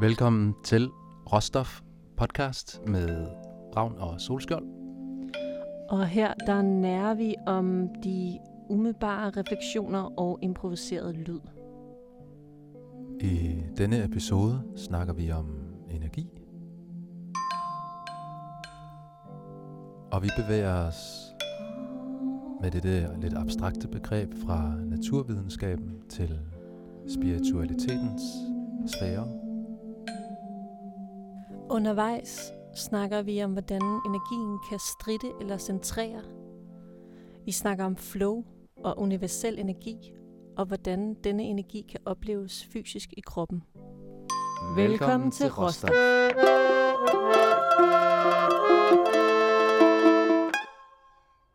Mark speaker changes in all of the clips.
Speaker 1: Velkommen til Råstof podcast med Ravn og Solskjold.
Speaker 2: Og her der nærer vi om de umiddelbare refleksioner og improviseret lyd.
Speaker 1: I denne episode snakker vi om energi. Og vi bevæger os med det der lidt abstrakte begreb fra naturvidenskaben til spiritualitetens sfære.
Speaker 2: Undervejs snakker vi om, hvordan energien kan stritte eller centrere. Vi snakker om flow og universel energi, og hvordan denne energi kan opleves fysisk i kroppen. Velkommen til Råstof.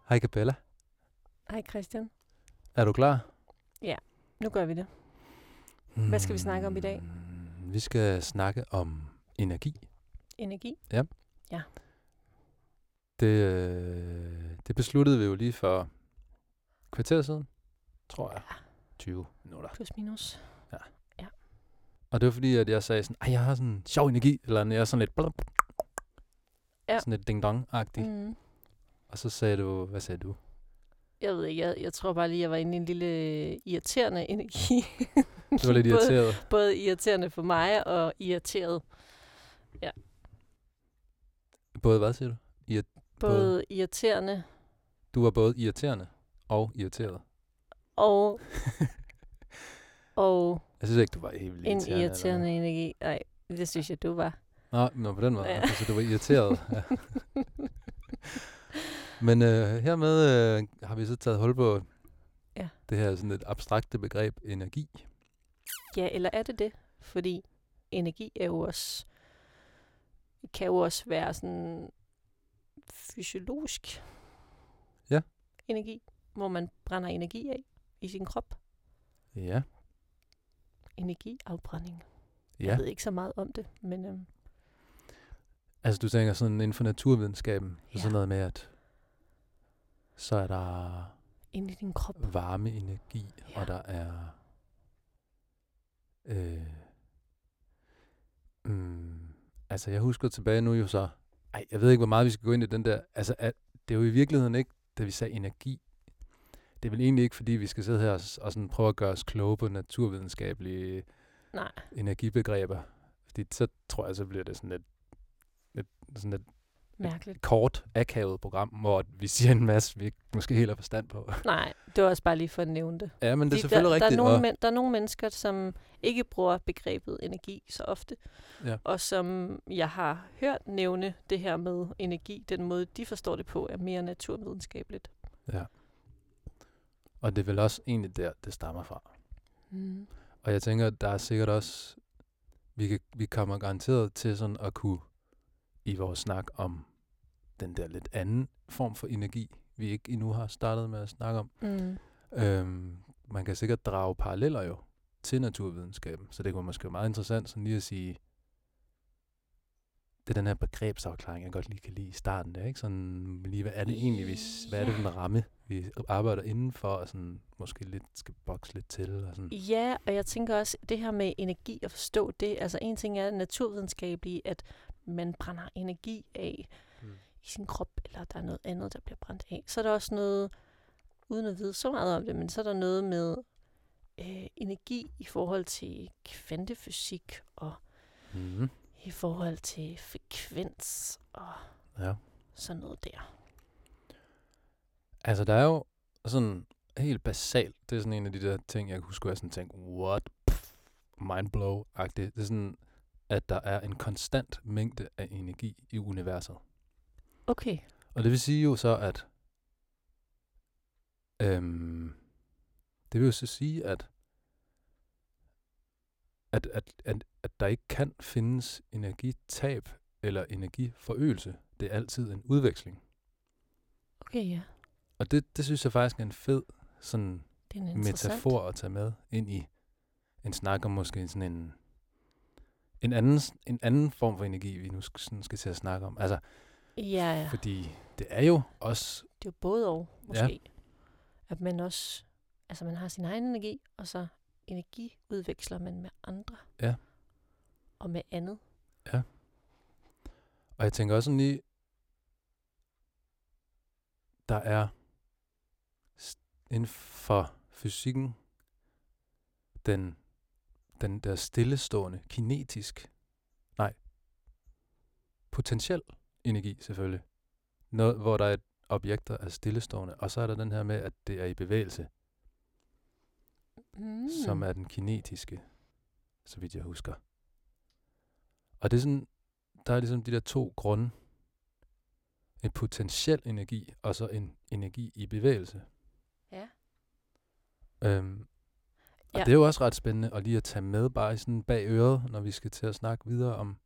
Speaker 1: Hej Capella.
Speaker 2: Hej Christian.
Speaker 1: Er du klar?
Speaker 2: Nu gør vi det. Hvad skal vi snakke om i dag?
Speaker 1: Hmm, Vi skal snakke om energi.
Speaker 2: Energi.
Speaker 1: Det, øh, det besluttede vi jo lige for kvarter siden, tror jeg. 20 minutter.
Speaker 2: Plus minus.
Speaker 1: Og det var fordi, at jeg sagde sådan, ej, jeg har sådan sjov energi, eller jeg er sådan lidt, blub,
Speaker 2: Ja.
Speaker 1: sådan lidt ding-dong-agtig. Mm. Og så sagde du, hvad sagde du?
Speaker 2: Jeg ved ikke, jeg, jeg tror bare lige, jeg var inde i en lille irriterende energi.
Speaker 1: Du var lidt
Speaker 2: Både-
Speaker 1: irriteret.
Speaker 2: Både irriterende for mig og irriteret.
Speaker 1: Både hvad siger du?
Speaker 2: Både,
Speaker 1: Både-
Speaker 2: irriterende
Speaker 1: Du var både irriterende og irriteret.
Speaker 2: og, og
Speaker 1: Jeg synes ikke, du var helt vildt
Speaker 2: en
Speaker 1: irriterende.
Speaker 2: irriterende energi. Nej, det synes jeg, du var.
Speaker 1: Nå, nå, på den måde.
Speaker 2: Ja.
Speaker 1: Ja. Altså, du var irriteret. ja. Men øh, hermed øh, har vi så taget hul på
Speaker 2: Ja.
Speaker 1: det her sådan et abstrakte begreb energi.
Speaker 2: Ja, eller er det det? Fordi energi er jo også, kan jo også være sådan fysiologisk
Speaker 1: Ja.
Speaker 2: energi, hvor man brænder energi af i sin krop.
Speaker 1: Ja.
Speaker 2: Energiafbrænding.
Speaker 1: Ja.
Speaker 2: Jeg ved ikke så meget om det, men øhm,
Speaker 1: Altså du tænker sådan inden for naturvidenskaben,
Speaker 2: Ja.
Speaker 1: sådan noget med, at så er der
Speaker 2: inde i din krop.
Speaker 1: varmeenergi, ja.
Speaker 2: Ja.
Speaker 1: og der er øh, mm, altså jeg husker tilbage nu jo så, ej, jeg ved ikke, hvor meget vi skal gå ind i den der, altså at, det er jo i virkeligheden ikke, da vi sagde energi, det er vel egentlig ikke, fordi vi skal sidde her og, og sådan prøve at gøre os kloge på naturvidenskabelige
Speaker 2: Nej,
Speaker 1: energibegreber, fordi så tror jeg, så bliver det sådan et, et sådan et
Speaker 2: mærkeligt.
Speaker 1: kort, akavet program, hvor vi siger en masse, vi ikke måske helt har forstand på.
Speaker 2: Nej, det var også bare lige for at nævne det.
Speaker 1: Ja, men det er
Speaker 2: Fordi
Speaker 1: selvfølgelig
Speaker 2: der,
Speaker 1: rigtigt.
Speaker 2: Der er, nogle, men, der er nogle mennesker, som ikke bruger begrebet energi så ofte,
Speaker 1: Ja.
Speaker 2: og som jeg har hørt nævne det her med energi, den måde, de forstår det på, er mere naturvidenskabeligt.
Speaker 1: ja. og det er vel også egentlig der, det stammer fra.
Speaker 2: Mm.
Speaker 1: Og jeg tænker, der er sikkert også, vi, kan, vi kommer garanteret til sådan at kunne, i vores snak om den der lidt anden form for energi, vi ikke endnu har startet med at snakke om.
Speaker 2: Mm.
Speaker 1: Øhm, man kan sikkert drage paralleller jo til naturvidenskaben, så det kunne måske være meget interessant sådan lige at sige, det er den her begrebsafklaring, jeg godt lige kan lide i starten der, ikke? Sådan lige, hvad er det egentlig, vi, s- hvad er det for en ramme, vi arbejder indenfor, og sådan måske lidt skal bokse lidt til, og sådan.
Speaker 2: Ja, og jeg tænker også, det her med energi at forstå det, altså en ting er naturvidenskabeligt, at man brænder energi af
Speaker 1: Mm.
Speaker 2: i sin krop, eller der er noget andet, der bliver brændt af. Så er der også noget, uden at vide så meget om det, men så er der noget med øh, energi i forhold til kvantefysik og
Speaker 1: Mm-hmm.
Speaker 2: i forhold til frekvens og
Speaker 1: Ja.
Speaker 2: sådan noget der.
Speaker 1: Altså, der er jo sådan helt basalt, det er sådan en af de der ting, jeg kan huske, hvor jeg sådan tænkte, what? Mindblow-agtigt. Det er sådan, at der er en konstant mængde af energi i universet.
Speaker 2: Okay.
Speaker 1: Og det vil sige jo så, at øhm, det vil jo så sige, at at, at, at, at der ikke kan findes energitab eller energiforøgelse. Det er altid en udveksling.
Speaker 2: Okay, ja.
Speaker 1: Og det, det synes jeg faktisk er en fed sådan
Speaker 2: Det er en
Speaker 1: metafor at tage med ind i en snak om måske sådan en, en, anden, en anden form for energi, vi nu skal, sådan skal til at snakke om. Altså,
Speaker 2: Ja, ja.
Speaker 1: fordi det er jo også,
Speaker 2: Det er jo både og, måske. Ja. At man også, altså man har sin egen energi, og så energiudveksler man med andre. og med andet.
Speaker 1: Og jeg tænker også sådan lige, der er inden for fysikken den, den der stillestående, kinetisk, nej, potentiel energi selvfølgelig. Noget, hvor der er et objekt, der er stillestående, og så er der den her med, at det er i bevægelse,
Speaker 2: Mm.
Speaker 1: mm. som er den kinetiske, så vidt jeg husker. Og det er sådan, der er ligesom de der to grunde. En potentiel energi, og så en energi i bevægelse.
Speaker 2: Ja.
Speaker 1: Øhm, og
Speaker 2: Ja.
Speaker 1: det er jo også ret spændende at lige at tage med bare i sådan bag øret, når vi skal til at snakke videre om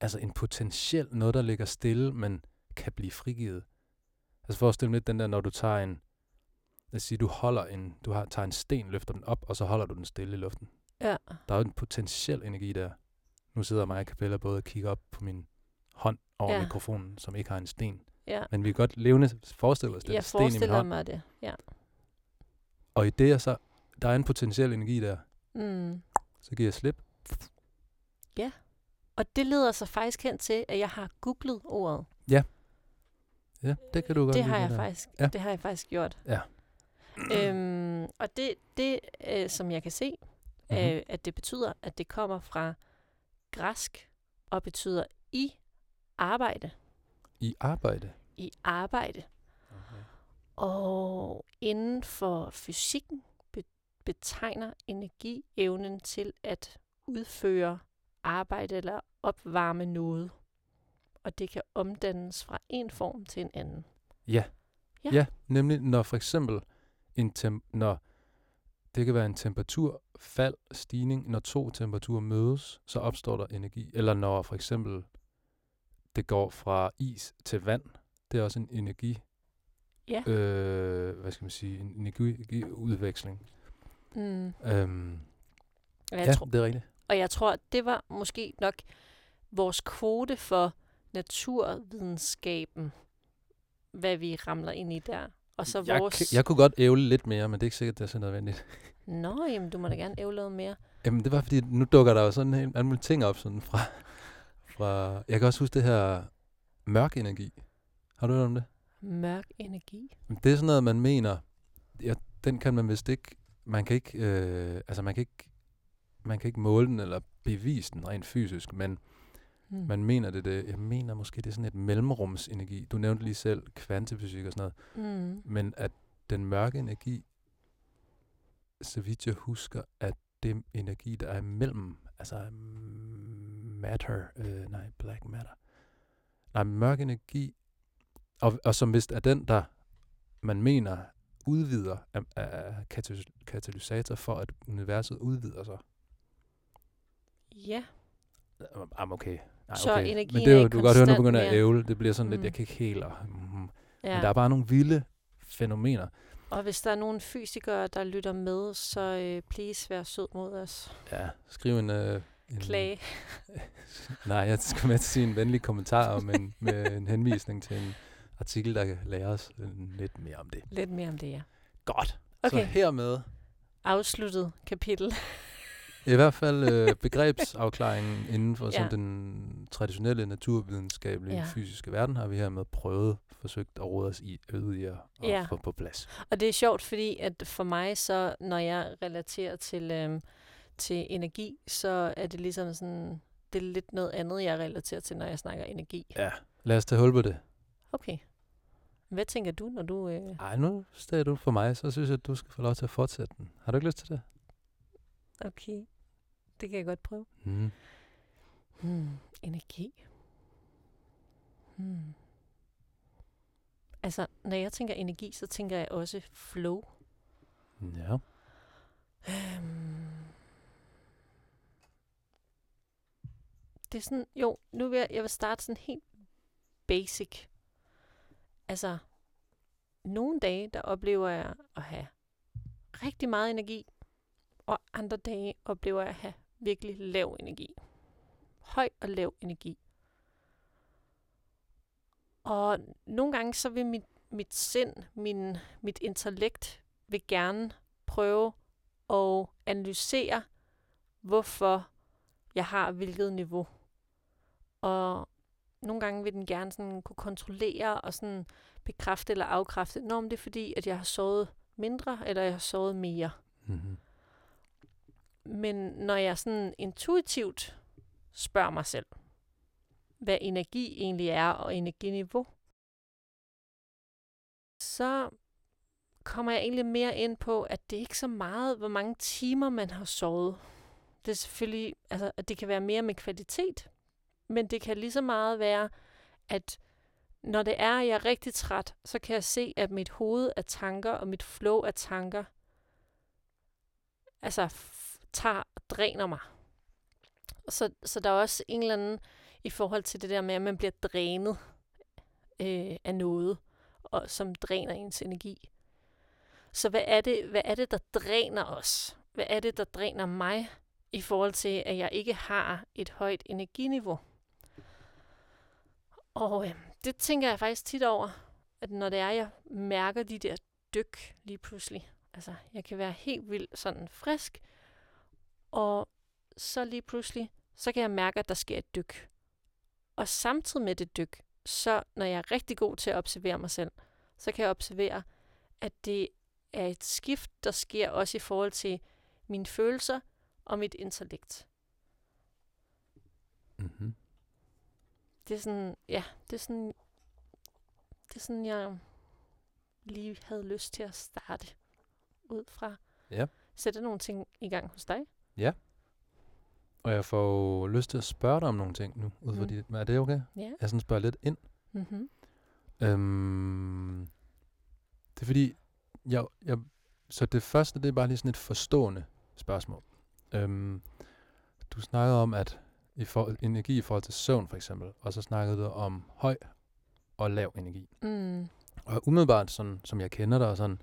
Speaker 1: altså en potentiel noget, der ligger stille, men kan blive frigivet. Altså forestil dig lidt den der, når du tager en, lad os sige, du holder en, du har, tager en sten, løfter den op, og så holder du den stille i luften.
Speaker 2: Ja.
Speaker 1: Der er jo en potentiel energi der. Nu sidder mig og Capella både og kigger op på min hånd over
Speaker 2: Ja.
Speaker 1: mikrofonen, som ikke har en sten.
Speaker 2: ja.
Speaker 1: Men vi kan godt levende forestille os, det
Speaker 2: Jeg
Speaker 1: en sten i min
Speaker 2: forestiller
Speaker 1: hånd.
Speaker 2: mig det. Ja.
Speaker 1: Og i det er så, der er en potentiel energi der.
Speaker 2: Mm.
Speaker 1: Så giver jeg slip.
Speaker 2: Og det leder sig faktisk hen til, at jeg har googlet ordet.
Speaker 1: Ja, det kan du godt
Speaker 2: det har jeg
Speaker 1: der.
Speaker 2: faktisk,
Speaker 1: Ja.
Speaker 2: det har jeg faktisk gjort.
Speaker 1: Ja.
Speaker 2: Øhm, og det, det øh, som jeg kan se,
Speaker 1: Mhm.
Speaker 2: øh, at det betyder, at det kommer fra græsk og betyder i arbejde.
Speaker 1: I arbejde.
Speaker 2: I arbejde.
Speaker 1: Okay.
Speaker 2: Og inden for fysikken betegner energi evnen til at udføre arbejde eller opvarme noget. Og det kan omdannes fra en form til en anden.
Speaker 1: Ja.
Speaker 2: Ja.
Speaker 1: ja. nemlig når for eksempel en tem- når det kan være en temperaturfald, stigning, når to temperaturer mødes, så opstår der energi. Eller når for eksempel det går fra is til vand, det er også en energi,
Speaker 2: Ja.
Speaker 1: øh, hvad skal man sige, en energiudveksling.
Speaker 2: Mm.
Speaker 1: Øhm,
Speaker 2: Og jeg
Speaker 1: ja,
Speaker 2: tror,
Speaker 1: det er rigtigt.
Speaker 2: Og jeg tror, det var måske nok vores kvote for naturvidenskaben, hvad vi ramler ind i der. Og så
Speaker 1: jeg,
Speaker 2: vores...
Speaker 1: jeg kunne godt ævle lidt mere, men det er ikke sikkert, det er så nødvendigt.
Speaker 2: Nå, jamen, du må da gerne ævle noget mere.
Speaker 1: Jamen, det var fordi, nu dukker der jo sådan en mulige ting op sådan fra, fra... Jeg kan også huske det her mørk energi. Har du hørt om det?
Speaker 2: Mørk energi.
Speaker 1: Det er sådan noget, man mener, ja, den kan man vist ikke, man kan ikke, øh, altså man kan ikke, man kan ikke måle den eller bevise den rent fysisk, men
Speaker 2: Hmm.
Speaker 1: man mener det, det, jeg mener måske, det er sådan et mellemrumsenergi. Du nævnte lige selv kvantefysik og sådan noget,
Speaker 2: Mm.
Speaker 1: men at den mørke energi, så vidt jeg husker, at det energi, der er imellem, altså mm, matter, øh, nej, black matter, nej, mørk energi, og, og som vist er den, der man mener udvider af, af katalys- katalysator for, at universet udvider sig.
Speaker 2: Ja,
Speaker 1: Jamen, okay. Nej,
Speaker 2: Så
Speaker 1: okay.
Speaker 2: energien
Speaker 1: Men det er jo, du kan godt høre, nu begynder jeg at ævle. Det bliver sådan lidt,
Speaker 2: Mm.
Speaker 1: jeg kan ikke helt... og- Mm.
Speaker 2: ja.
Speaker 1: Men der er bare nogle vilde fænomener.
Speaker 2: Og hvis der er nogle fysikere, der lytter med, så øh, please vær sød mod os.
Speaker 1: Ja, skriv en... Øh, en
Speaker 2: Klage.
Speaker 1: Nej, jeg skal med til at sige en venlig kommentar om en, med en henvisning til en artikel, der kan lære os øh, lidt mere om det.
Speaker 2: Lidt mere om det, ja.
Speaker 1: Godt.
Speaker 2: Okay.
Speaker 1: Så hermed
Speaker 2: Afsluttet kapitel.
Speaker 1: i hvert fald øh, begrebsafklaringen inden for
Speaker 2: Ja.
Speaker 1: sådan den traditionelle naturvidenskabelige
Speaker 2: Ja.
Speaker 1: fysiske verden, har vi hermed prøvet, forsøgt at råde os i, at, at
Speaker 2: Ja.
Speaker 1: få på plads.
Speaker 2: Og det er sjovt, fordi at for mig så, når jeg relaterer til, øhm, til energi, så er det ligesom sådan, det er lidt noget andet, jeg relaterer til, når jeg snakker energi.
Speaker 1: Ja, lad os tage hul på det.
Speaker 2: Okay. Hvad tænker du, når du... Øh...
Speaker 1: Ej, nu stedet du for mig, så synes jeg, at du skal få lov til at fortsætte den. Har du ikke lyst til det?
Speaker 2: Okay, det kan jeg godt prøve.
Speaker 1: Mm.
Speaker 2: Hmm. Energi. Hmm. Altså, når jeg tænker energi, så tænker jeg også flow.
Speaker 1: Ja.
Speaker 2: Øhm. Det er sådan, jo, nu vil jeg, jeg vil starte sådan helt basic. Altså, nogle dage, der oplever jeg at have rigtig meget energi, og andre dage oplever jeg at have virkelig lav energi. Høj og lav energi. Og nogle gange så vil mit, mit sind, min, mit intellekt, vil gerne prøve at analysere, hvorfor jeg har hvilket niveau. Og nogle gange vil den gerne sådan kunne kontrollere og sådan bekræfte eller afkræfte, Nå, men det er fordi, at jeg har sovet mindre, eller jeg har sovet mere.
Speaker 1: Mm-hmm.
Speaker 2: Men når jeg sådan intuitivt spørger mig selv, hvad energi egentlig er og energiniveau, så kommer jeg egentlig mere ind på, at det er ikke så meget, hvor mange timer man har sovet. Det er selvfølgelig, altså, at det kan være mere med kvalitet, men det kan lige så meget være, at når det er, at jeg er rigtig træt, så kan jeg se, at mit hoved af tanker og mit flow af tanker, altså tager dræner mig. Så, så der er også en eller anden i forhold til det der med, at man bliver drænet øh, af noget, og, som dræner ens energi. Så hvad er, det, hvad er det, der dræner os? Hvad er det, der dræner mig i forhold til, at jeg ikke har et højt energiniveau? Og øh, det tænker jeg faktisk tit over, at når det er, jeg mærker de der dyk lige pludselig. Altså, jeg kan være helt vildt sådan frisk, og så lige pludselig, så kan jeg mærke, at der sker et dyk. Og samtidig med det dyk, så når jeg er rigtig god til at observere mig selv, så kan jeg observere, at det er et skift, der sker også i forhold til mine følelser og mit intellekt.
Speaker 1: Mm-hmm.
Speaker 2: Det er sådan, ja, det er sådan, det er sådan, jeg lige havde lyst til at starte ud fra.
Speaker 1: Ja.
Speaker 2: Sætte nogle ting i gang hos dig.
Speaker 1: Og jeg får lyst til at spørge dig om nogle ting nu, ud fra
Speaker 2: Mm.
Speaker 1: dit. Er det okay?
Speaker 2: Ja.
Speaker 1: Jeg sådan spørger lidt ind.
Speaker 2: Mm-hmm.
Speaker 1: Øhm, det er fordi, jeg, jeg, så det første, det er bare lige sådan et forstående spørgsmål. Øhm, du snakkede om, at i for, energi i forhold til søvn for eksempel, og så snakkede du om høj og lav energi.
Speaker 2: Mm.
Speaker 1: Og umiddelbart, sådan, som jeg kender dig, og sådan,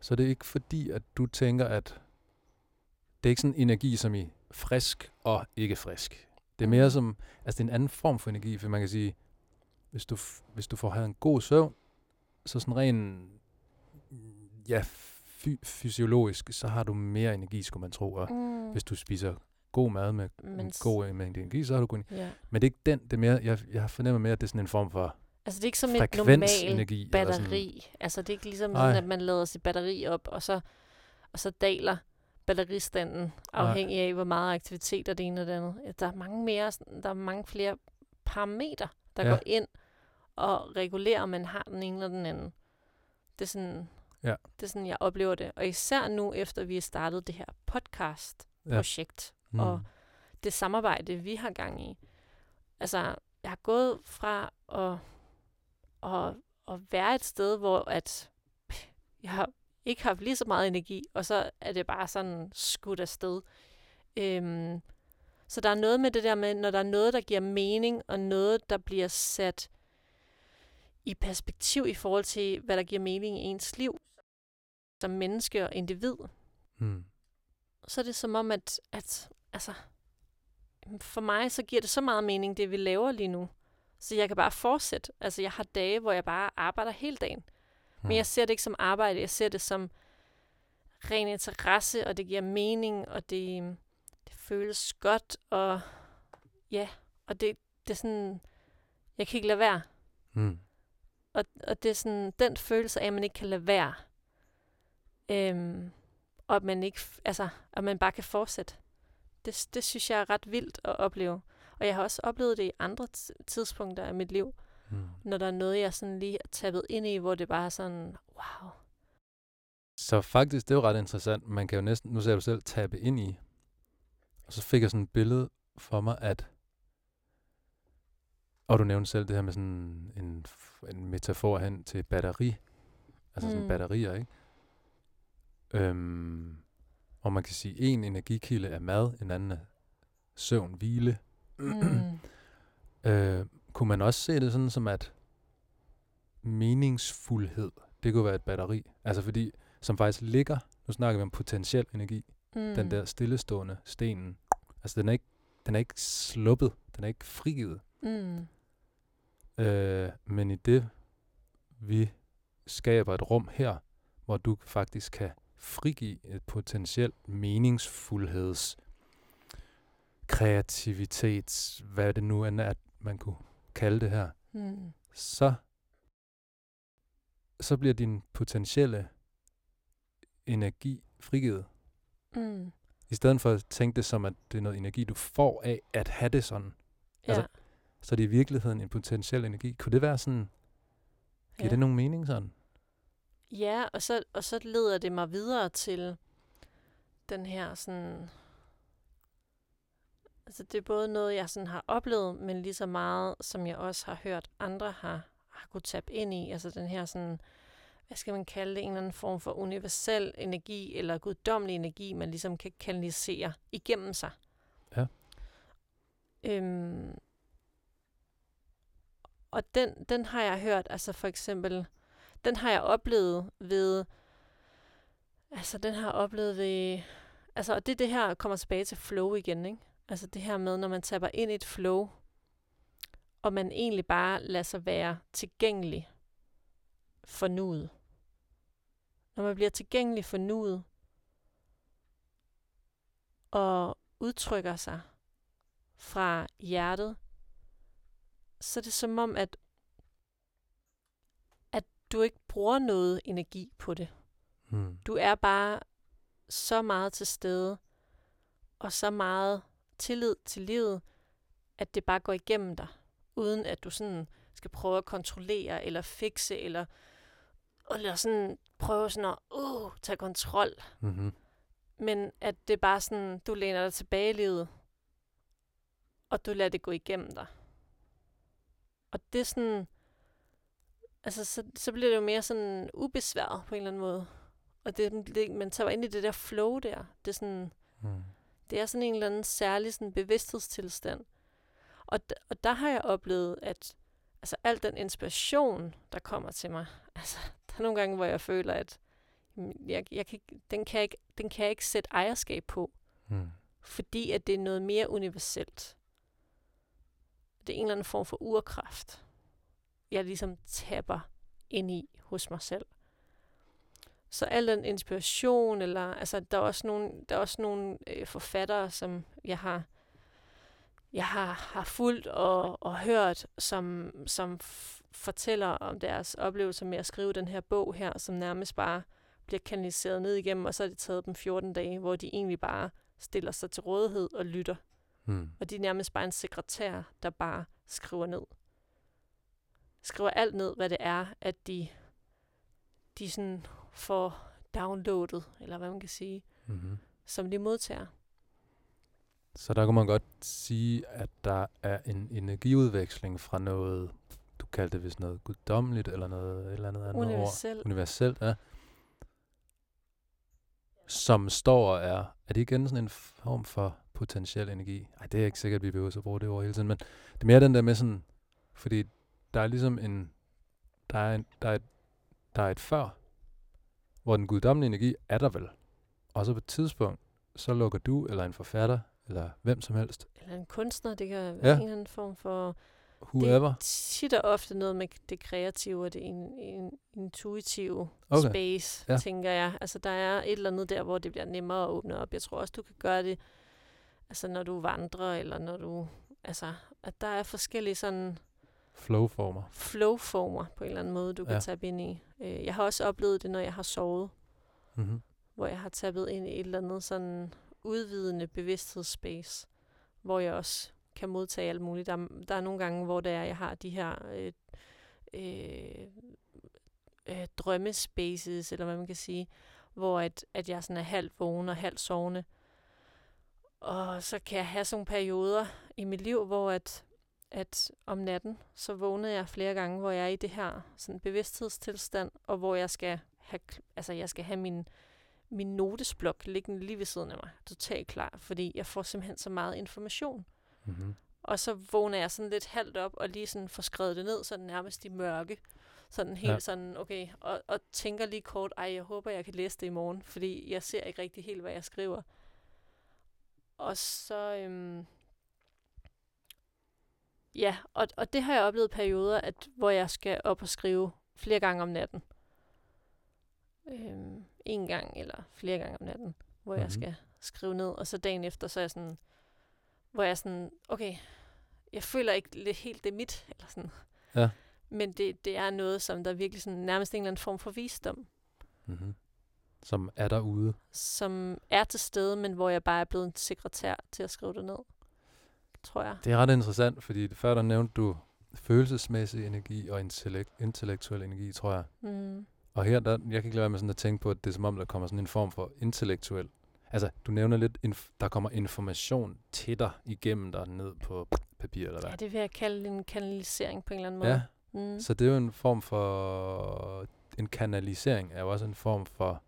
Speaker 1: så er det ikke fordi, at du tænker, at det er ikke sådan energi som i frisk og ikke frisk. Det er mere
Speaker 2: Mhm.
Speaker 1: som, altså det er en anden form for energi, for man kan sige, hvis du, hvis du får havde en god søvn, så sådan ren, ja, fy- fysiologisk, så har du mere energi, skulle man tro. Og
Speaker 2: Mm.
Speaker 1: hvis du spiser god mad med
Speaker 2: Men
Speaker 1: en
Speaker 2: s-
Speaker 1: god mængde energi, så har du kun...
Speaker 2: Ja.
Speaker 1: Men det er ikke den, det er mere, jeg, jeg fornemmer mere, at det er sådan en form for
Speaker 2: Altså det er ikke som et normalt batteri. Altså det er ikke ligesom sådan, at man lader sit batteri op, og så, og så daler batteristanden, afhængig af, hvor meget aktivitet og det ene og det andet. Der er mange, mere, der er mange flere parametre, der
Speaker 1: Ja.
Speaker 2: går ind og regulerer, om man har den ene eller den anden. Det er sådan,
Speaker 1: Ja.
Speaker 2: det er sådan jeg oplever det. Og især nu, efter vi har startet det her podcast-projekt,
Speaker 1: Mm.
Speaker 2: og det samarbejde, vi har gang i. Altså, jeg har gået fra at, at, at være et sted, hvor at jeg har ikke haft lige så meget energi, og så er det bare sådan skudt afsted. Øhm, så der er noget med det der med, når der er noget, der giver mening, og noget, der bliver sat i perspektiv i forhold til, hvad der giver mening i ens liv, som menneske og individ,
Speaker 1: Mm.
Speaker 2: Så er det som om, at, at altså, for mig så giver det så meget mening, det vi laver lige nu. Så jeg kan bare fortsætte. Altså, jeg har dage, hvor jeg bare arbejder hele dagen. Men jeg ser det ikke som arbejde, jeg ser det som ren interesse, og det giver mening, og det, det føles godt, og ja, og det, det er sådan, jeg kan ikke lade være.
Speaker 1: Mm.
Speaker 2: Og, og det er sådan, den følelse af, at man ikke kan lade være. Øhm, og at man ikke, altså, at man bare kan fortsætte. Det, det synes jeg er ret vildt at opleve. Og jeg har også oplevet det i andre tidspunkter af mit liv,
Speaker 1: Mm.
Speaker 2: når der er noget, jeg sådan lige er tappet ind i, hvor det bare er sådan, wow.
Speaker 1: Så faktisk, det er jo ret interessant. Man kan jo næsten, nu ser du selv, tabe ind i. Og så fik jeg sådan et billede for mig, at... Og du nævnte selv det her med sådan en, en metafor hen til batteri. Altså sådan
Speaker 2: Mm.
Speaker 1: batterier, ikke? Øhm, og man kan sige, en energikilde er mad, en anden er søvn, hvile.
Speaker 2: Mm.
Speaker 1: Øh, kunne man også se det sådan som, at meningsfuldhed, det kunne være et batteri. Altså fordi, som faktisk ligger, nu snakker vi om potentiel energi,
Speaker 2: mm.
Speaker 1: den der stillestående stenen. Altså den er ikke, den er ikke sluppet, den er ikke frigivet.
Speaker 2: Mm.
Speaker 1: Øh, men i det, vi skaber et rum her, hvor du faktisk kan frigive et potentielt meningsfuldheds kreativitet, hvad det nu end er, man kunne kalde det her,
Speaker 2: Mm.
Speaker 1: så, så bliver din potentielle energi frigivet.
Speaker 2: Mm.
Speaker 1: I stedet for at tænke det som, at det er noget energi, du får af at have det sådan.
Speaker 2: Ja.
Speaker 1: Altså, Så er det i virkeligheden en potentiel energi. Kunne det være sådan, giver
Speaker 2: ja.
Speaker 1: det nogen mening sådan?
Speaker 2: Ja, og så, og så leder det mig videre til den her sådan... Altså det er både noget, jeg sådan har oplevet, men lige så meget, som jeg også har hørt andre har, har kunne tabe ind i. Altså den her sådan, hvad skal man kalde det, en eller anden form for universel energi, eller guddommelig energi, man ligesom kan kanalisere igennem sig.
Speaker 1: Ja.
Speaker 2: Øhm, og den, den har jeg hørt, altså for eksempel, den har jeg oplevet ved, altså den har jeg oplevet ved, altså og det det her, kommer tilbage til flow igen, ikke? Altså det her med, når man taber ind i et flow, og man egentlig bare lader sig være tilgængelig for nuet. Når man bliver tilgængelig for nuet, og udtrykker sig fra hjertet, så er det som om, at du ikke bruger noget energi på det.
Speaker 1: Hmm.
Speaker 2: Du er bare så meget til stede, og så meget tillid til livet, at det bare går igennem dig, uden at du sådan skal prøve at kontrollere, eller fikse, eller, eller sådan prøve sådan at uh, tage kontrol.
Speaker 1: Mm-hmm.
Speaker 2: Men at det er bare sådan, du læner dig tilbage i livet, og du lader det gå igennem dig. Og det er sådan, altså så, så bliver det jo mere sådan ubesværet på en eller anden måde. Og det, det, man tager ind i det der flow der. Det er sådan,
Speaker 1: Mm.
Speaker 2: det er sådan en eller anden særlig sådan bevidsthedstilstand. Og, og der har jeg oplevet, at altså, al den inspiration, der kommer til mig, altså, der er nogle gange, hvor jeg føler, at jeg, jeg kan, den, kan jeg ikke, den kan jeg ikke sætte ejerskab på,
Speaker 1: Mm.
Speaker 2: fordi at det er noget mere universelt. Det er en eller anden form for urkraft, jeg ligesom tapper ind i hos mig selv. Så al den inspiration, eller altså, der er også nogle, der er også nogle øh, forfattere, som jeg har, jeg har, har fulgt og, og hørt, som, som fortæller om deres oplevelser med at skrive den her bog her, som nærmest bare bliver kanaliseret ned igennem, og så har det taget dem 14 dage, hvor de egentlig bare stiller sig til rådighed og lytter.
Speaker 1: Mm.
Speaker 2: Og de er nærmest bare en sekretær, der bare skriver ned. Skriver alt ned, hvad det er, at de, de sådan får downloadet, eller hvad man kan sige,
Speaker 1: Mm-hmm.
Speaker 2: som de modtager.
Speaker 1: Så der kunne man godt sige, at der er en energiudveksling fra noget, du kaldte det vist noget guddommeligt, eller noget et eller andet andet ord.
Speaker 2: Universel.
Speaker 1: Universelt, ja. Som står og er, er det igen sådan en form for potentiel energi? Nej, det er ikke sikkert, at vi behøver at bruge det ord hele tiden, men det er mere den der med sådan, fordi der er ligesom en, der er, en, der er, et, der er et før, hvor den guddommelige energi er der vel. Og så på et tidspunkt, så lukker du, eller en forfatter, eller hvem som helst,
Speaker 2: Eller en kunstner, det kan være
Speaker 1: Ja.
Speaker 2: en eller anden form for...
Speaker 1: whoever,
Speaker 2: Det tit og ofte noget med det kreative og det in, in, intuitive
Speaker 1: Okay.
Speaker 2: space,
Speaker 1: Ja.
Speaker 2: tænker jeg. Altså, der er et eller andet der, hvor det bliver nemmere at åbne op. Jeg tror også, du kan gøre det, altså, når du vandrer, eller når du... Altså, at der er forskellige sådan
Speaker 1: flowformer.
Speaker 2: flow-former på en eller anden måde, du kan
Speaker 1: Ja.
Speaker 2: tabe ind i. Øh, Jeg har også oplevet det, når jeg har sovet,
Speaker 1: Mm-hmm.
Speaker 2: hvor jeg har tabet ind i et eller andet sådan udvidende bevidsthedsspace, hvor jeg også kan modtage alt muligt. Der, er- der er nogle gange, hvor det er, jeg har de her øh, øh, øh, drømmespaces, eller hvad man kan sige, hvor at, at jeg sådan er halvt vågen og halvt sovende. Og så kan jeg have sådan nogle perioder i mit liv, hvor at, at om natten, så vågnede jeg flere gange, hvor jeg er i det her sådan bevidsthedstilstand, og hvor jeg skal have, altså jeg skal have min, min notesblok liggende lige ved siden af mig, totalt klar, fordi jeg får simpelthen så meget information.
Speaker 1: Mm-hmm.
Speaker 2: Og så vågner jeg sådan lidt halvt op, og lige sådan får skrevet det ned, sådan nærmest i mørke. Sådan helt
Speaker 1: ja.
Speaker 2: sådan, okay, og, og tænker lige kort, ej, jeg håber, jeg kan læse det i morgen, fordi jeg ser ikke rigtig helt, hvad jeg skriver. Og så, øhm, ja, og, og det har jeg oplevet perioder, at, hvor jeg skal op og skrive flere gange om natten. Øhm, en gang eller flere gange om natten, hvor mm-hmm. jeg
Speaker 1: Mhm.
Speaker 2: skal skrive ned, og så dagen efter, så er jeg sådan, hvor jeg er sådan, okay, jeg føler ikke helt, det er mit, eller sådan.
Speaker 1: Ja.
Speaker 2: Men det, det er noget, som der er virkelig sådan, nærmest en eller anden form for visdom,
Speaker 1: Mm-hmm. Som er derude.
Speaker 2: som er til stede, men hvor jeg bare er blevet en sekretær til at skrive det ned. Tror jeg.
Speaker 1: Det er ret interessant, fordi før der nævnte du følelsesmæssig energi og intellekt, intellektuel energi, tror jeg.
Speaker 2: Mm.
Speaker 1: Og her, der, jeg kan ikke lade være med sådan at tænke på, at det er som om, der kommer sådan en form for intellektuel. Altså, du nævner lidt, inf- der kommer information til dig igennem dig ned på papir, eller hvad?
Speaker 2: Ja, det vil jeg kalde en kanalisering på en eller anden måde.
Speaker 1: ja.
Speaker 2: Mm.
Speaker 1: Så det er jo en form for... En kanalisering er jo også en form for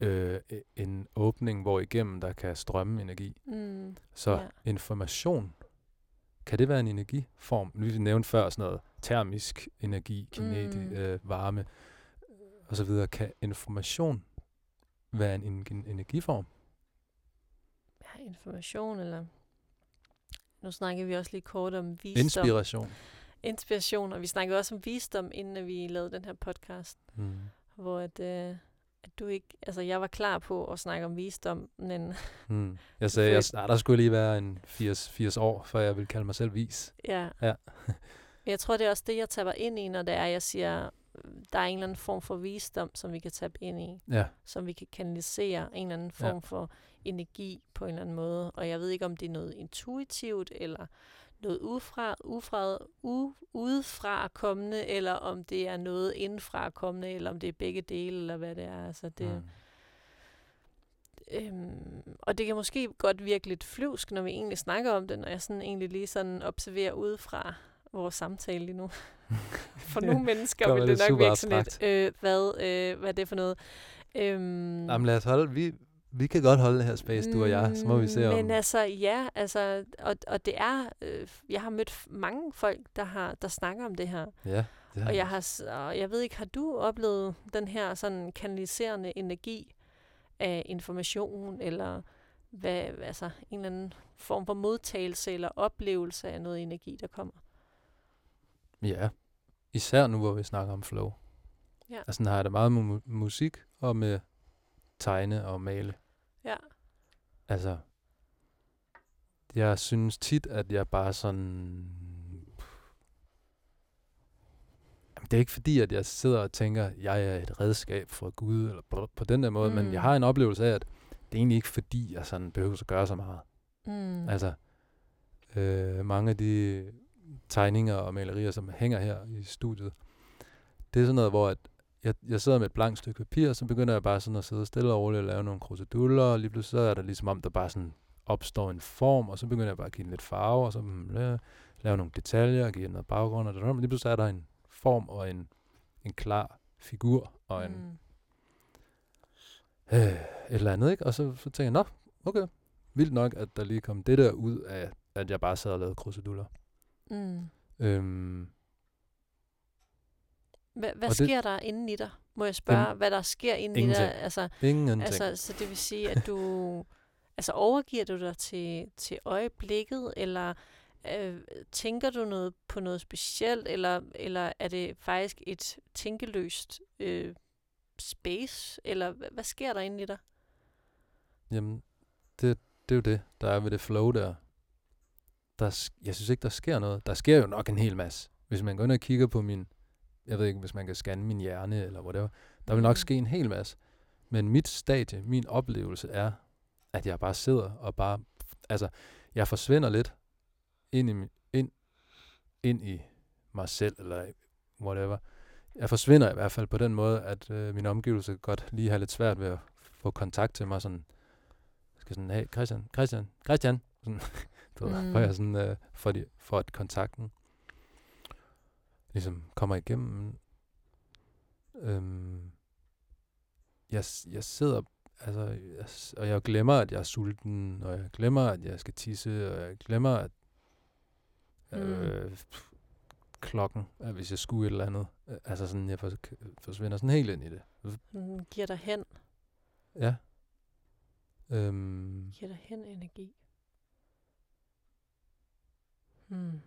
Speaker 1: øh, e- en åbning, hvor igennem der kan strømme energi.
Speaker 2: Mm.
Speaker 1: Så
Speaker 2: Ja.
Speaker 1: information, kan det være en energiform? Nu vi nævnte før sådan noget termisk energi, kineti,
Speaker 2: Mm.
Speaker 1: øh, varme og så videre. Kan information være en, en, en energiform?
Speaker 2: Ja, information, eller... Nu snakker vi også lige kort om visdom.
Speaker 1: Inspiration.
Speaker 2: Inspiration, og vi snakkede også om visdom, inden vi lavede den her podcast,
Speaker 1: Mm.
Speaker 2: hvor at, øh, at du ikke... Altså, jeg var klar på at snakke om visdom, men
Speaker 1: Mm. Jeg sagde, jeg, ah, der skulle lige være en 80, 80 år, før jeg ville kalde mig selv vis.
Speaker 2: ja.
Speaker 1: Ja.
Speaker 2: Jeg tror, det er også det, jeg taber ind i, når det er, jeg siger, der er en eller anden form for visdom, som vi kan tabe ind i.
Speaker 1: Ja.
Speaker 2: som vi kan kanalisere en eller anden
Speaker 1: Ja.
Speaker 2: form for energi på en eller anden måde. Og jeg ved ikke, om det er noget intuitivt, eller noget udefra, udefra, u, udefra kommende, eller om det er noget indefra kommende, eller om det er begge dele, eller hvad det er. Altså det,
Speaker 1: Mm.
Speaker 2: øhm, og det kan måske godt virke lidt flyvsk, når vi egentlig snakker om det, når jeg sådan egentlig lige sådan observerer udefra vores samtale lige nu. For nogle mennesker vil
Speaker 1: det
Speaker 2: nok virke sådan lidt, øh, hvad, øh, hvad er det for noget? Øhm,
Speaker 1: Jamen lad os holde, vi, vi kan godt holde det her space, du og jeg, så må vi se om...
Speaker 2: Men altså, ja, altså, og, og det er, øh, jeg har mødt mange folk, der har der snakker om det her.
Speaker 1: Ja, det har
Speaker 2: Og jeg har, og jeg ved ikke, har du oplevet den her sådan kanaliserende energi af information, eller hvad, altså en eller anden form for modtagelse eller oplevelse af noget energi, der kommer?
Speaker 1: Ja, især nu, hvor vi snakker om flow.
Speaker 2: Ja.
Speaker 1: Altså, sådan har jeg det meget med mu- musik og med tegne og male.
Speaker 2: Ja.
Speaker 1: Altså, jeg synes tit, at jeg bare sådan... Jamen, det er ikke fordi, at jeg sidder og tænker, at jeg er et redskab for Gud, eller på, på den der måde, mm. men jeg har en oplevelse af, at det er egentlig ikke fordi, jeg sådan behøver at gøre så meget.
Speaker 2: Mm.
Speaker 1: Altså, øh, mange af de tegninger og malerier, som hænger her i studiet, det er sådan noget, hvor at jeg, jeg sidder med et blankt stykke papir, og så begynder jeg bare sådan at sidde stille og roligt og lave nogle kruseduller, og lige pludselig så er der ligesom om, der bare sådan opstår en form, og så begynder jeg bare at give den lidt farve, og så mm, la- lave nogle detaljer, og give den noget baggrund, og der, lige pludselig er der en form og en, en klar figur, og en,
Speaker 2: Mm.
Speaker 1: øh, et eller andet, ikke? Og så, så tænker jeg, nå, okay, vildt nok, at der lige kom det der ud af, at jeg bare sad og lavede kruseduller.
Speaker 2: Mm.
Speaker 1: Øhm,
Speaker 2: Hvad, hvad
Speaker 1: Og det-
Speaker 2: sker der inden i dig? Må jeg spørge,
Speaker 1: Jamen,
Speaker 2: hvad der sker inden i dig?
Speaker 1: ingenting.
Speaker 2: Altså,
Speaker 1: ingenting.
Speaker 2: Altså, så det vil sige, at du... altså, overgiver du dig til, til øjeblikket, eller øh, tænker du noget på noget specielt, eller, eller er det faktisk et tænkeløst øh, space, eller hvad, hvad sker der inde i dig?
Speaker 1: Jamen, det, det er jo det, der er ved det flow der. der. Jeg synes ikke, der sker noget. Der sker jo nok en hel masse. Hvis man går ind og kigger på min, jeg ved ikke, hvis man kan scanne min hjerne eller whatever, der vil nok
Speaker 2: Mm.
Speaker 1: ske en hel masse. Men mit stadie, min oplevelse er, at jeg bare sidder og bare, altså, jeg forsvinder lidt ind i, ind, ind i mig selv, eller whatever. Jeg forsvinder i hvert fald på den måde, at øh, min omgivelse godt lige har lidt svært ved at få kontakt til mig, sådan, skal sådan, hey, Christian, Christian, Christian, sådan, du ved,
Speaker 2: Mm.
Speaker 1: hvor jeg sådan, øh, for, de, for at kontakten ligesom kommer igennem. Øhm, jeg, jeg sidder, altså, jeg, og jeg glemmer, at jeg er sulten, og jeg glemmer, at jeg skal tisse, og jeg glemmer, at øh, pff, klokken, at hvis jeg skulle et eller andet. Øh, Altså sådan, jeg for, forsvinder sådan helt ind i det.
Speaker 2: Mm, giver dig hen,
Speaker 1: Ja. Øhm,
Speaker 2: giver dig hen energi. Hmm.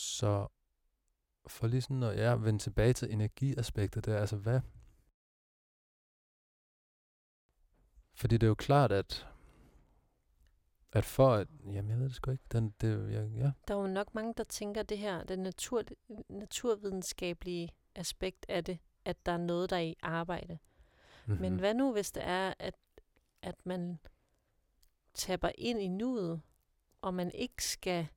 Speaker 1: Så for lige sådan at ja, vende tilbage til energiaspektet der, altså hvad? Fordi det er jo klart, at, at for at, jamen jeg ved det sgu ikke, den, det, jeg, ja.
Speaker 2: Der er jo nok mange, der tænker det her, det natur, naturvidenskabelige aspekt af det, at der er noget, der er i arbejde.
Speaker 1: Mm-hmm.
Speaker 2: Men hvad nu, hvis det er, at, at man tapper ind i nuet, og man ikke skal,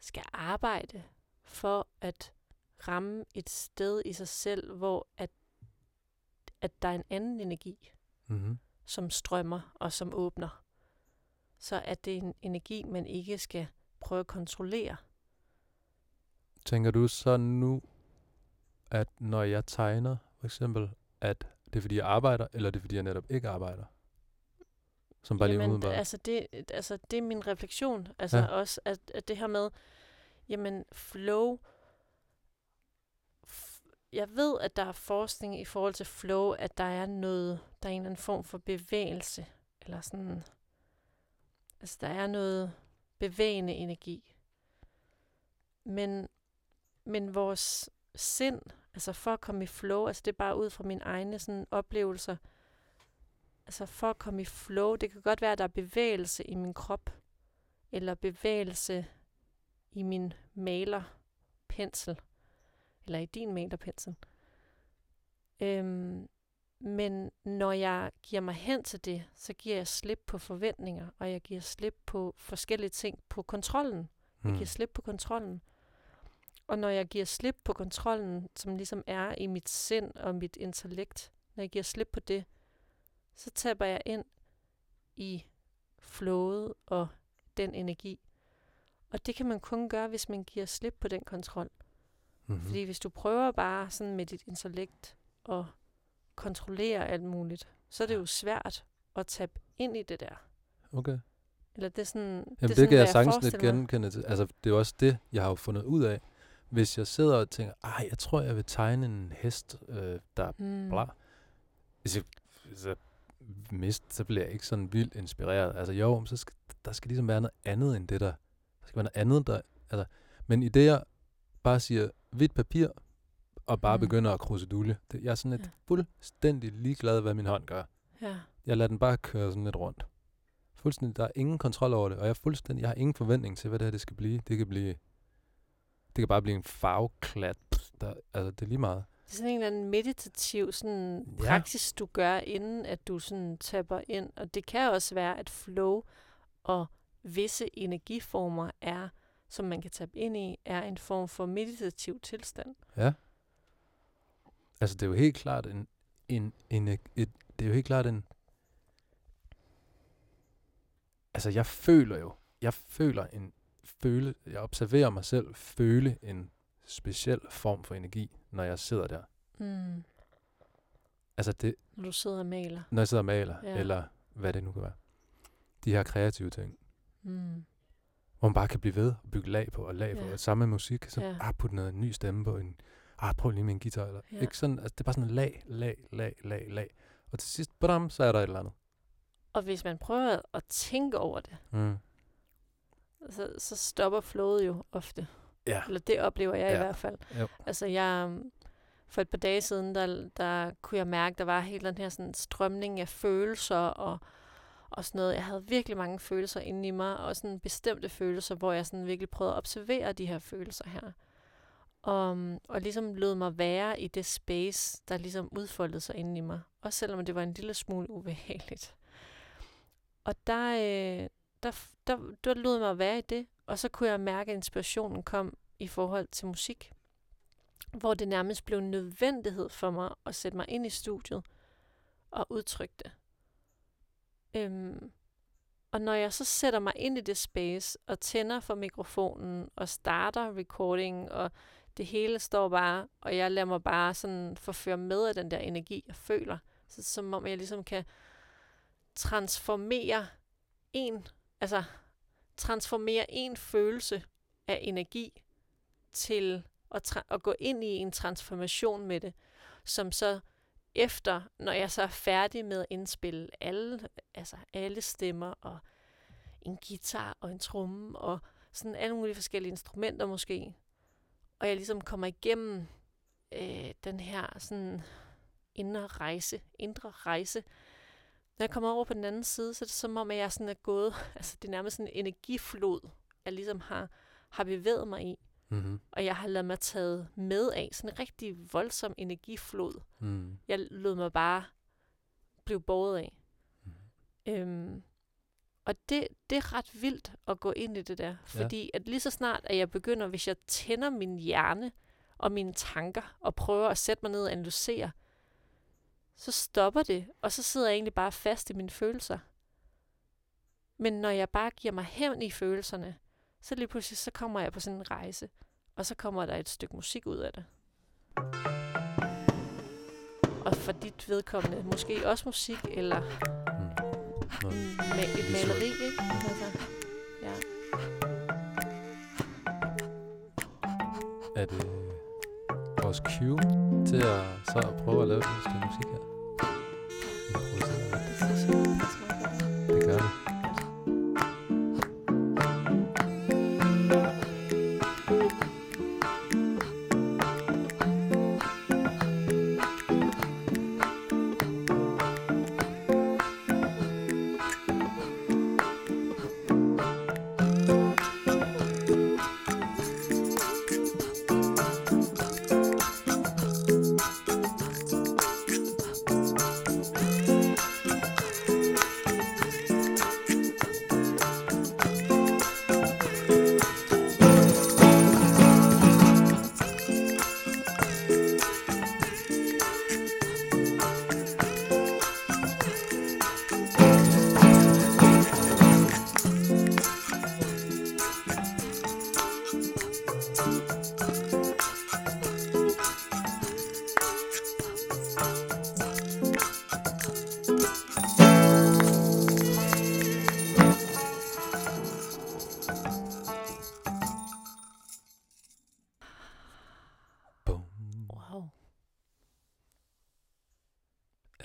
Speaker 2: skal arbejde for at ramme et sted i sig selv, hvor at, at der er en anden energi,
Speaker 1: Mm-hmm.
Speaker 2: som strømmer og som åbner. Så at det er en energi, man ikke skal prøve at kontrollere.
Speaker 1: Tænker du så nu, at når jeg tegner, for eksempel, at det er fordi, jeg arbejder, eller det er fordi, jeg netop ikke arbejder? Som bare lige
Speaker 2: jamen,
Speaker 1: umiddelbart.
Speaker 2: altså det, altså det er min refleksion. Altså
Speaker 1: Ja.
Speaker 2: også, at, at det her med, jamen flow, jeg ved, at der er forskning i forhold til flow, at der er noget, der er en eller anden form for bevægelse, eller sådan, altså der er noget bevægende energi. Men, men vores sind, altså for at komme i flow, altså det er bare ud fra mine egne sådan oplevelser, altså for at komme i flow, det kan godt være, at der er bevægelse i min krop, eller bevægelse i min malerpensel, eller i din malerpensel. Øhm, men når jeg giver mig hen til det, så giver jeg slip på forventninger, og jeg giver slip på forskellige ting, på kontrollen. Jeg
Speaker 1: mm.
Speaker 2: giver slip på kontrollen. Og når jeg giver slip på kontrollen, som ligesom er i mit sind og mit intellekt, når jeg giver slip på det, så taber jeg ind i flowet og den energi. Og det kan man kun gøre, hvis man giver slip på den kontrol.
Speaker 1: Mm-hmm.
Speaker 2: Fordi hvis du prøver bare sådan med dit intellekt at kontrollere alt muligt, så er det jo svært at tabe ind i det der.
Speaker 1: Okay.
Speaker 2: Eller det er sådan,
Speaker 1: Jamen
Speaker 2: det, er
Speaker 1: det,
Speaker 2: sådan,
Speaker 1: kan jeg
Speaker 2: hvad
Speaker 1: sagtens lidt genkende til. Altså det er også det, jeg har jo fundet ud af. Hvis jeg sidder og tænker, ej, jeg tror, jeg vil tegne en hest, øh, der
Speaker 2: Mm.
Speaker 1: bla. Hvis jeg, hvis jeg mist, så bliver jeg ikke sådan vildt inspireret. Altså jo, men så skal, der skal ligesom være noget andet end det der. Der skal være noget andet, der... Altså, men i det, jeg bare siger hvidt papir, og bare
Speaker 2: Mm.
Speaker 1: begynder at krusedulle, det, jeg er sådan lidt
Speaker 2: Ja.
Speaker 1: ja. fuldstændig ligeglad, hvad min hånd gør.
Speaker 2: Ja.
Speaker 1: Jeg lader den bare køre sådan lidt rundt. Fuldstændig, der er ingen kontrol over det, og jeg, er fuldstændig, jeg har ingen forventning til, hvad det her det skal blive. Det kan blive, det kan bare blive en farveklat. Der, altså, det er lige meget.
Speaker 2: Det er sådan en eller anden meditativ sådan
Speaker 1: Ja.
Speaker 2: praksis, du gør, inden at du sådan tapper ind. Og det kan også være, at flow og visse energiformer er, som man kan tabe ind i, er en form for meditativ tilstand.
Speaker 1: Ja. Altså, det er jo helt klart en, en, en et, det er jo helt klart en, altså, jeg føler jo, jeg føler en føle, jeg observerer mig selv føle en speciel form for energi, når jeg sidder der.
Speaker 2: Mm.
Speaker 1: Altså, det,
Speaker 2: Når du sidder og maler.
Speaker 1: når jeg sidder og maler,
Speaker 2: Ja.
Speaker 1: eller hvad det nu kan være. De her kreative ting,
Speaker 2: Mm.
Speaker 1: hvor man bare kan blive ved og bygge lag på og lag på.
Speaker 2: Ja.
Speaker 1: Og samme musik, så
Speaker 2: Ja.
Speaker 1: ah, putte noget ny stemme på en, ah, prøv lige med en guitar. Eller,
Speaker 2: ja.
Speaker 1: ikke sådan, altså, det er bare sådan lag, lag, lag, lag, lag. Og til sidst, badam, så er der et eller andet.
Speaker 2: Og hvis man prøver at tænke over det,
Speaker 1: Mm.
Speaker 2: så, så stopper flowet jo ofte.
Speaker 1: Ja.
Speaker 2: Eller det oplever jeg ja. i
Speaker 1: Ja.
Speaker 2: hvert fald.
Speaker 1: Jo.
Speaker 2: Altså jeg, um, for et par dage siden, der, der kunne jeg mærke, der var helt den her sådan strømning af følelser og, og sådan noget. Jeg havde virkelig mange følelser inde i mig, og sådan bestemte følelser, hvor jeg sådan virkelig prøvede at observere de her følelser her. Og, um, og ligesom lod mig være i det space, der ligesom udfoldede sig inde i mig. Også selvom det var en lille smule ubehageligt. Og der, øh, der, der, der jeg mig være i det, og så kunne jeg mærke, at inspirationen kom i forhold til musik. Hvor det nærmest blev en nødvendighed for mig at sætte mig ind i studiet og udtrykke det. Øhm, og når jeg så sætter mig ind i det space og tænder for mikrofonen og starter recording, og det hele står bare, og jeg lader mig bare sådan forføre med af den der energi, jeg føler. Så, som om jeg ligesom kan transformere en, altså transformere en følelse af energi til at, tra- at gå ind i en transformation med det, som så efter, når jeg så er færdig med at indspille alle, altså alle stemmer og en guitar og en tromme og sådan alle mulige forskellige instrumenter måske, og jeg ligesom kommer igennem øh, den her sådan indre rejse, indre rejse, når jeg kommer over på den anden side, så er det som om, at jeg sådan er gået, altså det er nærmest sådan en energiflod, jeg ligesom har, har bevæget mig i.
Speaker 1: Mm-hmm.
Speaker 2: Og jeg har ladet mig taget med af sådan en rigtig voldsom energiflod.
Speaker 1: Mm.
Speaker 2: Jeg lod mig bare blive båret af.
Speaker 1: Mm.
Speaker 2: Øhm, og det, det er ret vildt at gå ind i det der. Fordi at lige så snart, at jeg begynder, hvis jeg tænder min hjerne og mine tanker, og prøver at sætte mig ned og analysere, så stopper det, og så sidder jeg egentlig bare fast i mine følelser. Men når jeg bare giver mig hen i følelserne, så lige pludselig så kommer jeg på sådan en rejse, og så kommer der et stykke musik ud af det. Og for dit vedkommende, måske også musik, eller
Speaker 1: Mm.
Speaker 2: Med et maleri, ikke? Altså, ja.
Speaker 1: Er det vores cue til at så at prøve at lave et stykke musik her?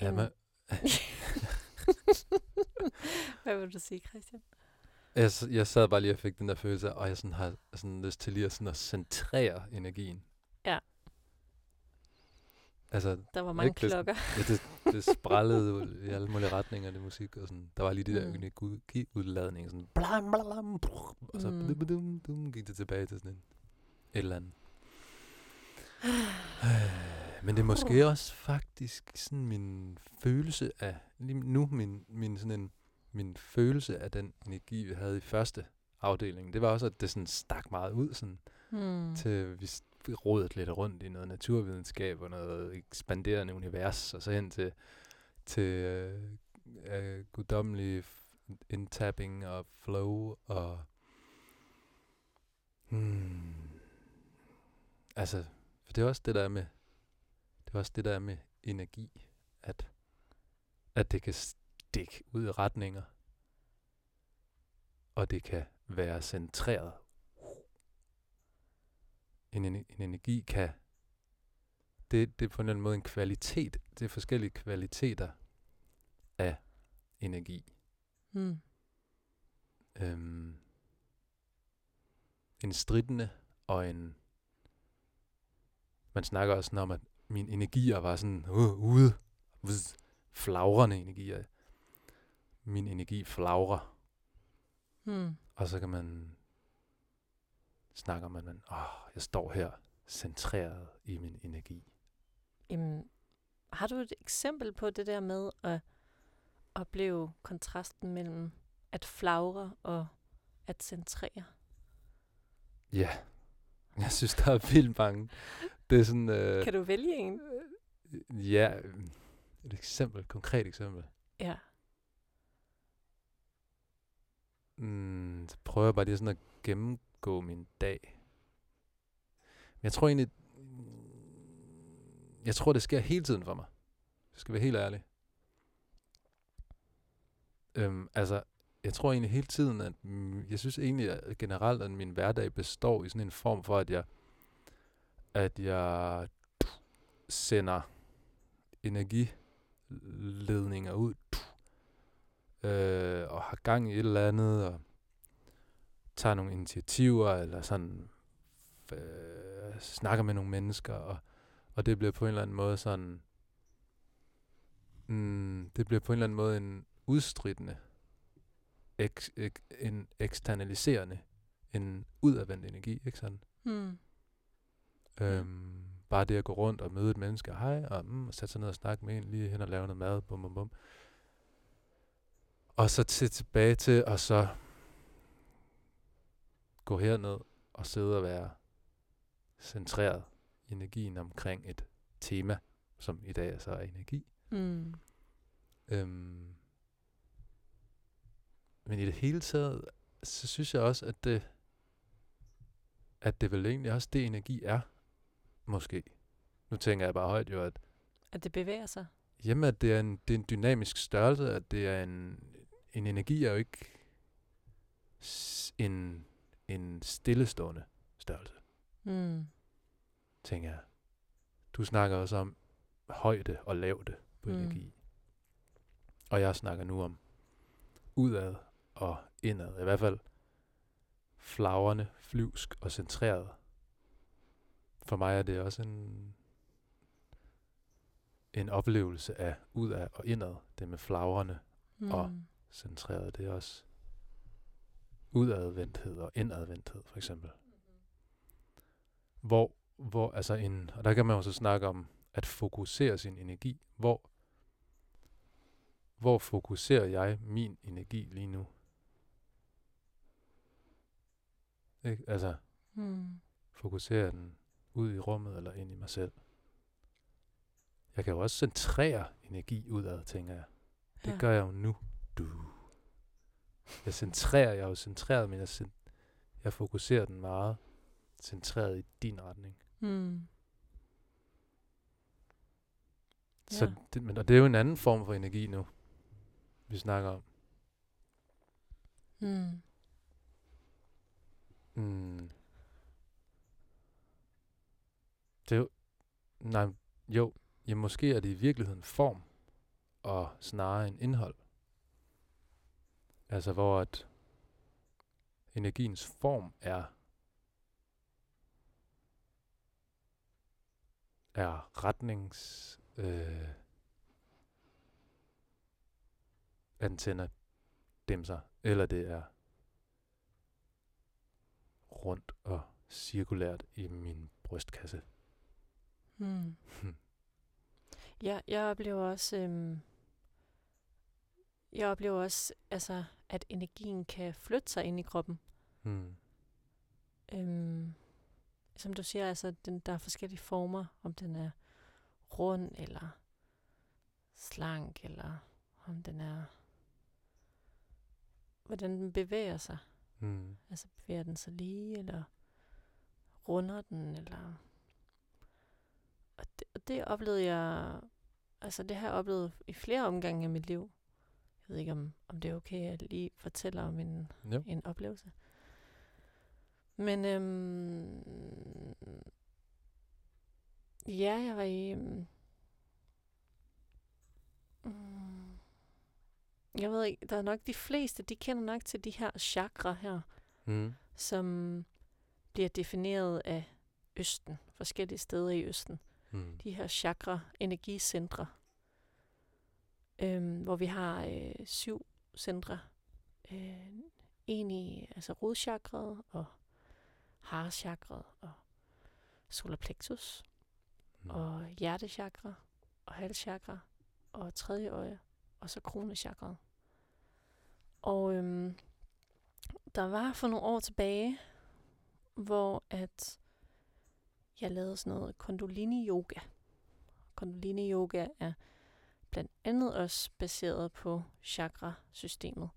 Speaker 1: Ja, men,
Speaker 2: Hvad vil du sige, Christian?
Speaker 1: jeg, jeg sad bare lige og fik den der følelse, af, og jeg sådan har sådan lyst til lige at, sådan at centrere energien.
Speaker 2: Ja.
Speaker 1: Altså,
Speaker 2: Der var mange
Speaker 1: Ikke det-
Speaker 2: klokker.
Speaker 1: ja, det, det sprællede i alle mulige retninger, det musik, og sådan. Der var lige de der
Speaker 2: Mm.
Speaker 1: energiudladninger, sådan blam, blam, brrr, og så
Speaker 2: Mm.
Speaker 1: mm. dum, dum, gik det tilbage til sådan en, et eller andet. Men det er måske også faktisk sådan min følelse af, lige nu min, min sådan en, min følelse af den energi, vi havde i første afdeling, det var også, at det sådan stak meget ud, sådan,
Speaker 2: Hmm.
Speaker 1: til vi rodede lidt rundt i noget naturvidenskab og noget ekspanderende univers, og så hen til, til øh, øh, guddommelig indtapping og flow og hmm, altså, for det er også det der er med også det der er med energi, at at det kan stikke ud i retninger, og det kan være centreret en, en, en energi kan, det, det er på en eller anden måde en kvalitet, det er forskellige kvaliteter af energi.
Speaker 2: Hmm.
Speaker 1: Øhm, en stridende og en, man snakker også om, at mine energier var sådan uh, ude, vz, flagrende energier. Min energi flagrer,
Speaker 2: Hmm.
Speaker 1: og så kan man snakke om, at man, åh, jeg står her centreret i min energi.
Speaker 2: Jamen, har du et eksempel på det der med at opleve kontrasten mellem at flagre og at centrere?
Speaker 1: Ja, jeg synes, der er vildt mange. Det er sådan, øh,
Speaker 2: Kan du vælge en?
Speaker 1: ja, øh, et eksempel, et konkret eksempel.
Speaker 2: Ja.
Speaker 1: Mm, så prøver jeg bare lige sådan at gennemgå min dag. Men jeg tror egentlig, jeg tror, det sker hele tiden for mig. Jeg skal være helt ærlig. Øhm, altså, jeg tror egentlig hele tiden, at mm, jeg synes egentlig at generelt, at min hverdag består i sådan en form for, at jeg, at jeg sender energiledninger ud, øh, og har gang i et eller andet, og tager nogle initiativer, eller sådan øh, snakker med nogle mennesker, og, og det bliver på en eller anden måde sådan mm, det bliver på en eller anden måde en udstridende, ek, ek, en eksternaliserende, en udadvendt energi, ikke sådan?
Speaker 2: Mm.
Speaker 1: Øhm, bare det at gå rundt og møde et menneske, hej, og mm, sætte sig ned og snakke med en, lige hen og lave noget mad, bum, bum, bum. Og så til tilbage til, og så gå herned og sidde og være centreret i energien omkring et tema, som i dag så er energi.
Speaker 2: Mm.
Speaker 1: Øhm, men i det hele taget, så synes jeg også, at det, at det vel egentlig også det energi er, måske. Nu tænker jeg bare højt jo, at
Speaker 2: At det bevæger sig.
Speaker 1: Jamen, at det er en, det er en dynamisk størrelse, at det er en, en energi er jo ikke en, en stillestående størrelse,
Speaker 2: Mm.
Speaker 1: tænker jeg. Du snakker også om højde og lavde på
Speaker 2: mm.
Speaker 1: energi. Og jeg snakker nu om udad og indad. I hvert fald flagrende, flyvsk og centreret. For mig er det også en, en oplevelse af udad og indad. Det med flagrende
Speaker 2: Mm.
Speaker 1: Og- centreret, det er også udadvendthed og indadvendthed, for eksempel. Hvor, hvor altså en, og der kan man jo så snakke om at fokusere sin energi. Hvor, hvor fokuserer jeg min energi lige nu? Ikke? Altså,
Speaker 2: Mm.
Speaker 1: fokuserer den ud i rummet eller ind i mig selv? Jeg kan jo også centrere energi udad, tænker jeg. Det
Speaker 2: Ja.
Speaker 1: gør jeg jo nu. Du. Jeg centrerer, jeg er jo centreret, men jeg, cen- jeg fokuserer den meget centreret i din retning.
Speaker 2: Mm.
Speaker 1: Så
Speaker 2: Ja.
Speaker 1: det, men, og det er jo en anden form for energi nu, vi snakker om.
Speaker 2: Mm.
Speaker 1: Mm. Det er jo, nej, jo, ja, måske er det i virkeligheden form, og snarere en indhold. Altså hvor at energiens form er er retnings øh, antenne dimser, eller det er rundt og cirkulært i min brystkasse.
Speaker 2: Mm. Ja, jeg oplever også, øhm, jeg oplever også, altså, at energien kan flytte sig ind i kroppen.
Speaker 1: Hmm.
Speaker 2: Øhm, som du siger, altså, den, der er forskellige former, om den er rund eller slank, eller om den er, hvordan den bevæger sig.
Speaker 1: Hmm.
Speaker 2: Altså bevæger den sig lige, eller runder den, eller... Og det, og det oplevede jeg... Altså det har jeg oplevet i flere omgange af mit liv. Jeg ved ikke, om, om det er okay, at jeg lige fortæller om en,
Speaker 1: Ja.
Speaker 2: en oplevelse. Men øhm, ja, jeg var i... Øhm, mm, jeg ved ikke, der er nok de fleste, de kender nok til de her chakra her
Speaker 1: Hmm.
Speaker 2: som bliver defineret af Østen, forskellige steder i Østen.
Speaker 1: Hmm.
Speaker 2: De her chakra, energicentre, øhm, hvor vi har øh, syv centre. Øh, en i altså rodchakraet og harchakraet og solar plexus
Speaker 1: Hmm.
Speaker 2: og hjertechakra og halschakra og tredje øje og så kronechakraet. Og øhm, der var for nogle år tilbage, hvor at jeg lavede sådan noget kundalini yoga. Kundalini yoga er blandt andet også baseret på chakra-systemet.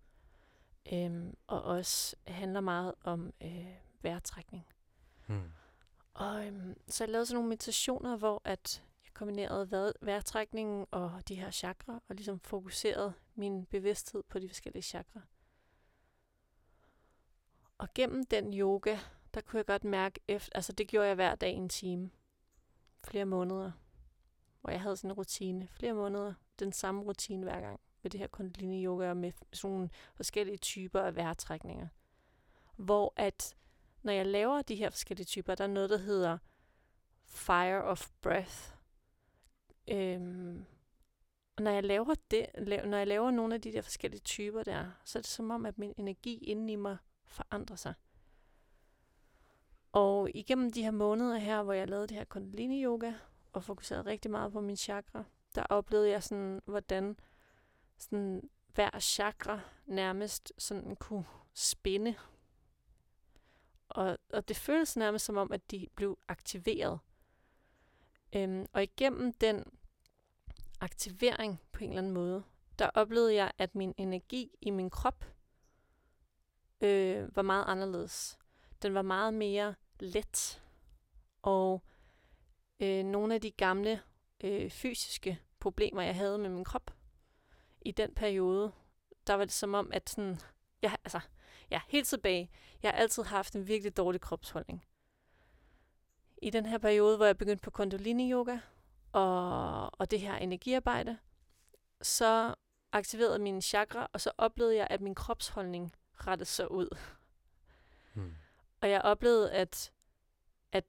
Speaker 2: Øhm, og også handler meget om øh, vejrtrækning.
Speaker 1: Hmm.
Speaker 2: Og øhm, så jeg lavede sådan nogle meditationer, hvor at jeg kombinerede vejr- vejrtrækningen og de her chakra, og ligesom fokuserede min bevidsthed på de forskellige chakra. Og gennem den yoga, der kunne jeg godt mærke, efter, altså det gjorde jeg hver dag i en time, flere måneder, hvor jeg havde sådan en rutine, flere måneder, den samme rutine hver gang, med det her kundalini yoga, og med sådan nogle forskellige typer af vejrtrækninger. Hvor at, når jeg laver de her forskellige typer, der er noget, der hedder fire of breath. Øhm, Og når jeg laver det, når jeg laver nogle af de der forskellige typer der, så er det som om, at min energi inde i mig forandrer sig. Og igennem de her måneder her, hvor jeg lavede det her kundalini yoga, og fokuserede rigtig meget på min chakra, der oplevede jeg sådan, hvordan sådan hver chakra nærmest sådan kunne spinde. Og, og det føles nærmest som om, at de blev aktiveret. Øhm, og igennem den aktivering på en eller anden måde, der oplevede jeg, at min energi i min krop øh, var meget anderledes. Den var meget mere let. Og øh, nogle af de gamle øh, fysiske problemer, jeg havde med min krop, i den periode, der var det som om, at sådan, jeg, altså, ja, helt tilbage, jeg har altid haft en virkelig dårlig kropsholdning. I den her periode, hvor jeg begyndte på kundalini-yoga og, og det her energiarbejde, så aktiverede mine chakra, og så oplevede jeg, at min kropsholdning rettede sig ud. Hmm. Og jeg oplevede, at, at,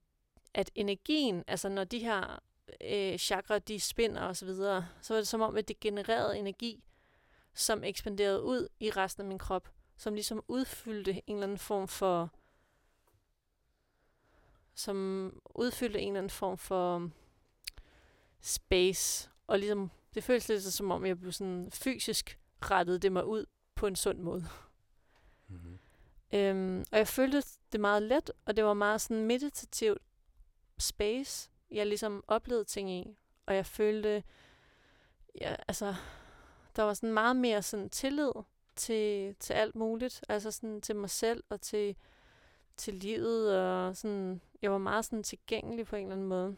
Speaker 2: at energien, altså når de her øh, chakra, de spinder og så videre, så var det som om, at det genererede energi, som ekspanderede ud i resten af min krop, som ligesom udfyldte en eller anden form for, som udfyldte en eller anden form for space, og ligesom, det føltes lidt som om, jeg blev sådan fysisk rettet det mig ud på en sund måde. Mm-hmm. Øhm, og jeg følte det meget let, og det var meget sådan meditativt space, jeg ligesom oplevede ting i. Og jeg følte, ja, altså, der var sådan meget mere sådan tillid til, til alt muligt. Altså sådan til mig selv og til, til livet. Og sådan, jeg var meget sådan tilgængelig på en eller anden måde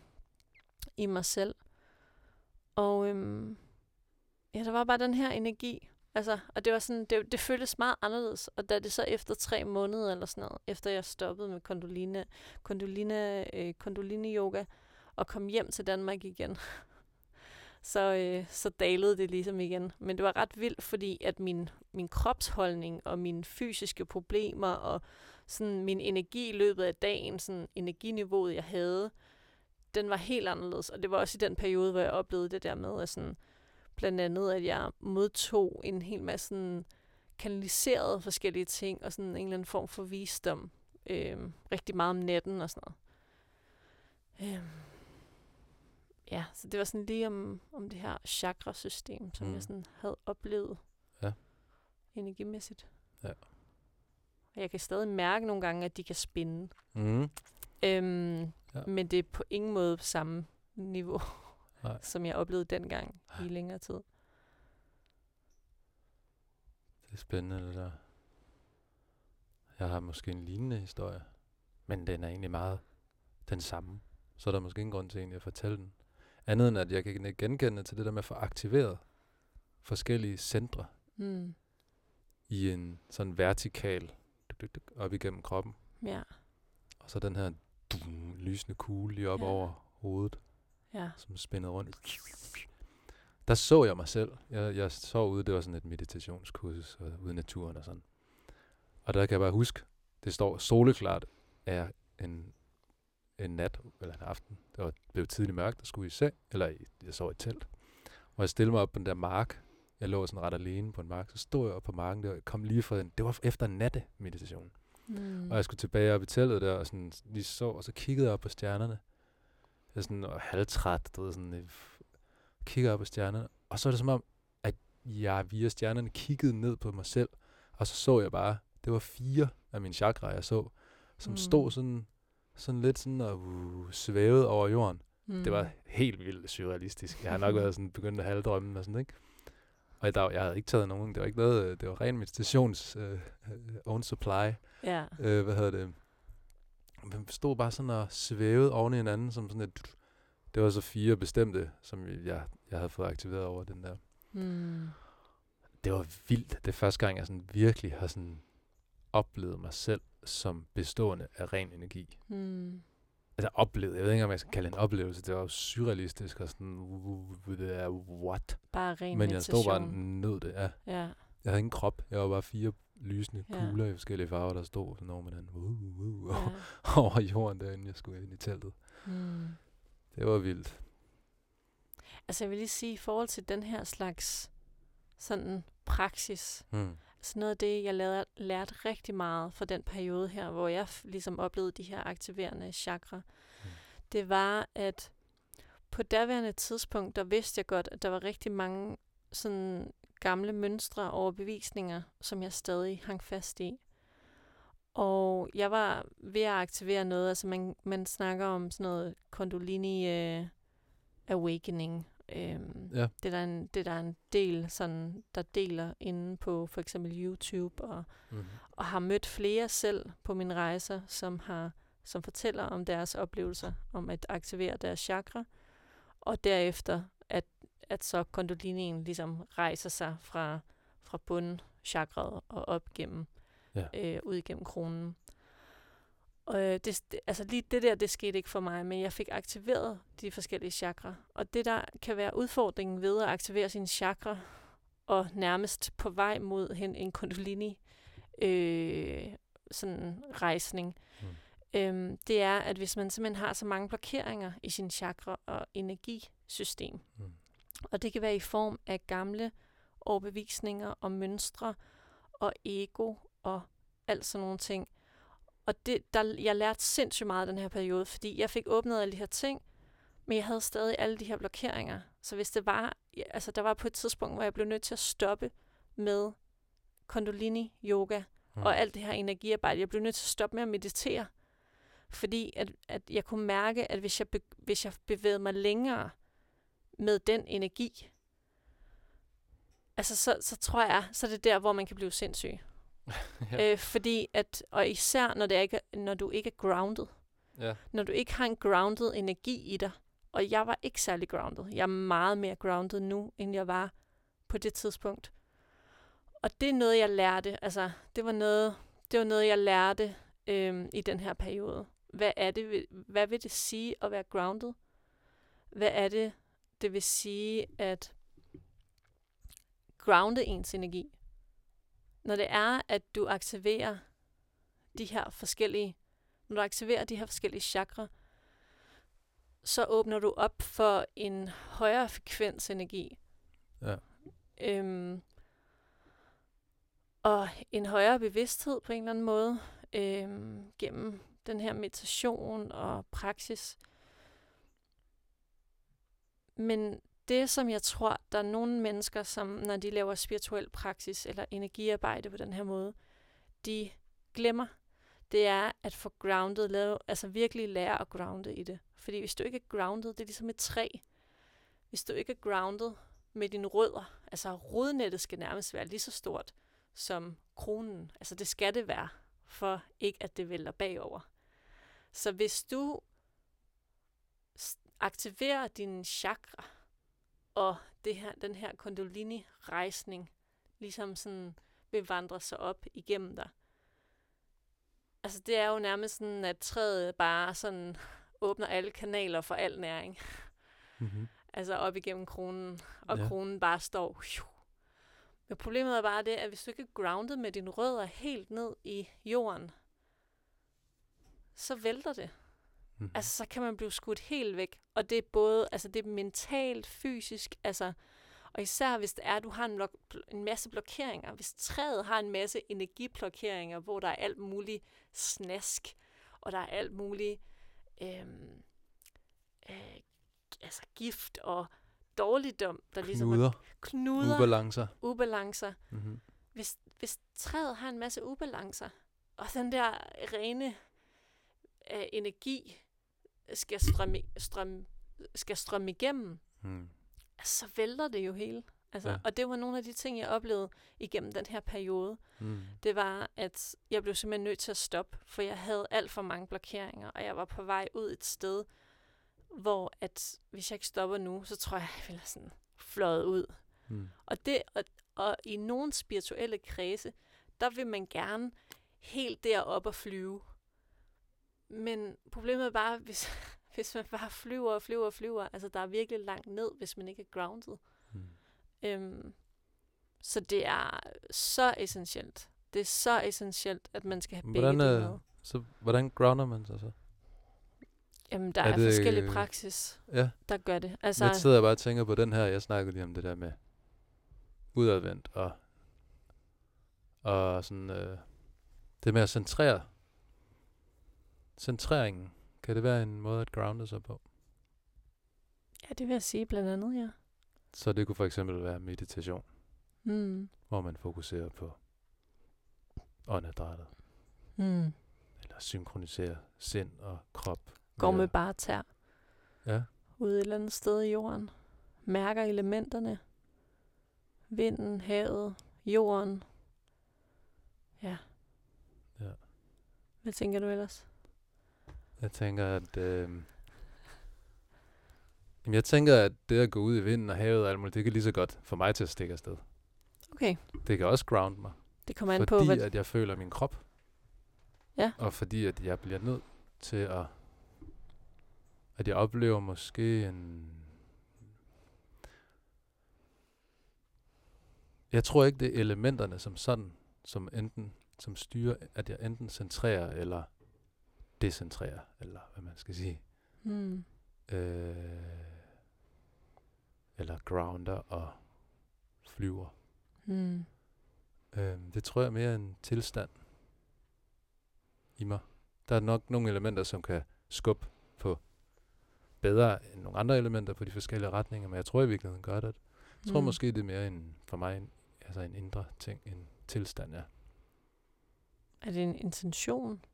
Speaker 2: i mig selv. Og øhm, ja, der var bare den her energi. Altså, og det var sådan, det, det føltes meget anderledes. Og da det så efter tre måneder eller sådan noget, efter jeg stoppede med kondoline, kondoline, øh, kondoline yoga, og kom hjem til Danmark igen, så, øh, så dalede det ligesom igen. Men det var ret vildt, fordi at min, min kropsholdning og mine fysiske problemer og sådan min energi i løbet af dagen, sådan energiniveauet, jeg havde, den var helt anderledes. Og det var også i den periode, hvor jeg oplevede det der med, at sådan, blandt andet, at jeg modtog en hel masse sådan, kanaliserede forskellige ting, og sådan en eller anden form for visdom. Øh, rigtig meget om natten og sådan noget. Øh, ja, så det var sådan lige om, om det her chakrasystem, som mm. jeg sådan havde oplevet
Speaker 1: ja.
Speaker 2: energimæssigt.
Speaker 1: Ja.
Speaker 2: Og jeg kan stadig mærke nogle gange, at de kan spinde.
Speaker 1: Mm.
Speaker 2: Øhm, ja. Men det er på ingen måde på samme niveau, Nej. som jeg oplevede dengang i længere tid.
Speaker 1: Det er spændende, det der. Jeg har måske en lignende historie, men den er egentlig meget den samme. Så er der måske ingen grund til egentlig at fortælle den. Andet end at jeg kan genkende til det der med at få aktiveret forskellige centre mm. i en sådan vertikal op igennem kroppen.
Speaker 2: Ja.
Speaker 1: Og så den her dum, lysende kugle lige op ja. over hovedet,
Speaker 2: ja.
Speaker 1: som spændede rundt. Der så jeg mig selv. Jeg, jeg så ude, det var sådan et meditationskursus ude i naturen og sådan. Og der kan jeg bare huske, det står soleklart er en en nat, eller en aften. Det var blevet tidligt mørkt, der skulle i seng, eller jeg sov i et telt. Og jeg stillede mig op på den der mark. Jeg lå sådan ret alene på en mark. Så stod jeg op på marken der, og kom lige fra den. Det var efter nattemeditation. Mm. Og jeg skulle tilbage op i teltet der, og sådan lige så, og så kiggede jeg op på stjernerne. Jeg er sådan halvtræt, du ved, sådan, jeg kigger op på stjernerne. Og så er det som om, at jeg via stjernerne kiggede ned på mig selv, og så så jeg bare, det var fire af mine chakra, jeg så, som mm. stod sådan sådan lidt sådan og uh, svævet over jorden. Mm. Det var helt vildt surrealistisk. Jeg har nok været sådan begyndt at halvdrømme og sådan, ikke? Og der, jeg havde ikke taget nogen, det var ikke noget, det var ren meditations uh, own supply.
Speaker 2: Ja.
Speaker 1: Uh, hvad hedder det? Man stod bare sådan og svævede oven i hinanden, som sådan et, det var så fire bestemte, som jeg, jeg havde fået aktiveret over den der. Mm. Det var vildt. Det er første gang, jeg sådan virkelig har sådan oplevet mig selv som bestående af ren energi. Mm. Altså oplevet, jeg ved ikke, om jeg skal kalde det en oplevelse, det var surrealistisk og sådan, what?
Speaker 2: Bare ren
Speaker 1: Men jeg stod bare nød det, ja.
Speaker 2: ja.
Speaker 1: Jeg havde ingen krop, jeg var bare fire lysende ja. kugler i forskellige farver, der stod sådan over med den uh, uh, uh, ja. over jorden derinde, jeg skulle ind i teltet. Mm. Det var vildt.
Speaker 2: altså jeg vil lige sige, i forhold til den her slags sådan praksis,
Speaker 1: Mm.
Speaker 2: altså noget af det, jeg lærte, lærte rigtig meget fra den periode her, hvor jeg ligesom oplevede de her aktiverende chakra,
Speaker 1: Mm.
Speaker 2: det var, at på daværende tidspunkt, der vidste jeg godt, at der var rigtig mange sådan gamle mønstre og overbevisninger, som jeg stadig hang fast i. Og jeg var ved at aktivere noget, altså man, man snakker om sådan noget Kundalini uh, Awakening. Um,
Speaker 1: Ja.
Speaker 2: det, er der en, det er der en del, sådan, der deler inde på for eksempel YouTube, og,
Speaker 1: Mm.
Speaker 2: og har mødt flere selv på mine rejser, som har som fortæller om deres oplevelser, om at aktivere deres chakra, og derefter, at, at så kondolinien ligesom rejser sig fra, fra bundchakraet og op gennem,
Speaker 1: Ja.
Speaker 2: øh, ud igennem kronen. Og øh, det, det, altså lige det der, det skete ikke for mig, men jeg fik aktiveret de forskellige chakra. Og det der kan være udfordringen ved at aktivere sine chakra, og nærmest på vej mod hen en kundalini øh, sådan rejsning,
Speaker 1: Mm.
Speaker 2: øhm, det er, at hvis man simpelthen har så mange blokeringer i sin chakra og energisystem,
Speaker 1: Mm.
Speaker 2: Og det kan være i form af gamle overbevisninger og mønstre og ego og alt sådan nogle ting. Og det, der, jeg lærte sindssygt meget den her periode, fordi jeg fik åbnet alle de her ting, men jeg havde stadig alle de her blokeringer. Så hvis det var, altså der var på et tidspunkt, hvor jeg blev nødt til at stoppe med kundalini yoga
Speaker 1: Mm.
Speaker 2: og alt det her energiarbejde. Jeg blev nødt til at stoppe med at meditere, fordi at, at jeg kunne mærke, at hvis jeg, be, hvis jeg bevægede mig længere med den energi, altså så, så tror jeg, så er det der, hvor man kan blive sindssyg.
Speaker 1: ja.
Speaker 2: Øh, fordi at, og især når, det ikke, er- når du ikke er grounded,
Speaker 1: ja.
Speaker 2: når du ikke har en grounded energi i dig, og jeg var ikke særlig grounded. Jeg er meget mere grounded nu, end jeg var på det tidspunkt. Og det er noget, jeg lærte. Altså, det var noget, det var noget jeg lærte øhm, i den her periode. Hvad er det, hvad vil det sige at være grounded? Hvad er det, det vil sige at grounde ens energi? Når det er, at du aktiverer de her forskellige, når du aktiverer de her forskellige chakra, så åbner du op for en højere frekvens energi.
Speaker 1: Ja.
Speaker 2: Øhm, og en højere bevidsthed på en eller anden måde øhm, gennem den her meditation og praksis. Men det, som jeg tror, der er nogle mennesker, som når de laver spirituel praksis eller energiarbejde på den her måde, de glemmer, det er at få grounded, lave, altså virkelig lære at grounde i det. Fordi hvis du ikke er grounded, det er ligesom et træ. Hvis du ikke er grounded med dine rødder, altså rodnettet skal nærmest være lige så stort som kronen. Altså det skal det være, for ikke at det vælter bagover. Så hvis du aktiverer din chakra, og det her, den her kundalini-rejsning ligesom sådan vil vandre sig op igennem dig. Altså det er jo nærmest sådan, at træet bare sådan åbner alle kanaler for al næring.
Speaker 1: Mm-hmm.
Speaker 2: Altså op igennem kronen, og
Speaker 1: Ja.
Speaker 2: kronen bare står. Men problemet er bare det, at hvis du ikke er grounded med dine rødder helt ned i jorden, så vælter det.
Speaker 1: Mm-hmm.
Speaker 2: Altså, så kan man blive skudt helt væk. Og det er både, altså det er mentalt, fysisk, altså, og især hvis det er, at du har en, en masse blokeringer. Hvis træet har en masse energiblokeringer, hvor der er alt muligt snask, og der er alt muligt øhm, øh, altså gift og dårligdom, der ligesom
Speaker 1: Knuder,
Speaker 2: er knuder,
Speaker 1: ubalancer.
Speaker 2: ubalancer.
Speaker 1: Mm-hmm.
Speaker 2: Hvis, hvis træet har en masse ubalancer, og den der rene øh, energi skal strømme, strømme, skal strømme igennem,
Speaker 1: Mm.
Speaker 2: altså, så vælter det jo hele. Altså,
Speaker 1: Ja.
Speaker 2: Og det var nogle af de ting, jeg oplevede igennem den her periode.
Speaker 1: Mm.
Speaker 2: Det var, at jeg blev simpelthen nødt til at stoppe, for jeg havde alt for mange blokeringer, og jeg var på vej ud et sted, hvor at hvis jeg ikke stopper nu, så tror jeg, jeg ville sådan fløjet ud.
Speaker 1: Mm.
Speaker 2: Og, det, og, og i nogle spirituelle kredse, der vil man gerne helt derop og flyve. Men problemet er bare, hvis, hvis man bare flyver og flyver og flyver, altså der er virkelig langt ned, hvis man ikke er grounded.
Speaker 1: Mm.
Speaker 2: Øhm, så det er så essentielt. Det er så essentielt, at man skal have begge
Speaker 1: Hvordan,
Speaker 2: dele
Speaker 1: øh,
Speaker 2: med.
Speaker 1: Så hvordan grounder man sig så?
Speaker 2: Jamen, der
Speaker 1: Er
Speaker 2: er,
Speaker 1: det-
Speaker 2: forskellige praksis,
Speaker 1: Ja,
Speaker 2: der gør det.
Speaker 1: altså, jeg sidder bare og tænker på den her, jeg snakkede lige om det der med udadvendt og, og sådan, øh, det med at centrere. Centreringen, kan det være en måde at grounde sig på?
Speaker 2: ja, det vil jeg sige blandt andet, ja.
Speaker 1: Så det kunne for eksempel være meditation,
Speaker 2: Mm.
Speaker 1: hvor man fokuserer på åndedrættet,
Speaker 2: Mm.
Speaker 1: eller synkroniserer sind og krop.
Speaker 2: Går med bare tær
Speaker 1: Ja,
Speaker 2: ude et eller andet sted i jorden. Mærker elementerne. Vinden, havet, jorden. Ja.
Speaker 1: Ja.
Speaker 2: Hvad tænker du ellers?
Speaker 1: Jeg tænker, at... Øh, jamen, jeg tænker, at det at gå ud i vinden og havet og alt muligt, det kan lige så godt få mig til at stikke afsted.
Speaker 2: Okay,
Speaker 1: Det kan også ground mig,
Speaker 2: det kommer an
Speaker 1: fordi
Speaker 2: på, hvad...
Speaker 1: at jeg føler min krop.
Speaker 2: Ja.
Speaker 1: Og fordi at jeg bliver nødt til at... At jeg oplever måske en... Jeg tror ikke, det er elementerne som sådan, som enten som styrer, at jeg enten centrerer eller decentrerer, eller hvad man skal sige.
Speaker 2: Mm.
Speaker 1: Øh, eller grounder og flyver.
Speaker 2: Mm.
Speaker 1: Øh, det tror jeg er mere en tilstand i mig. Der er nok nogle elementer, som kan skubbe på bedre end nogle andre elementer på de forskellige retninger, men jeg tror i virkeligheden gør det. Jeg tror
Speaker 2: Mm.
Speaker 1: måske, det er mere en, for mig en, altså en indre ting, en tilstand, ja.
Speaker 2: Er det en intention,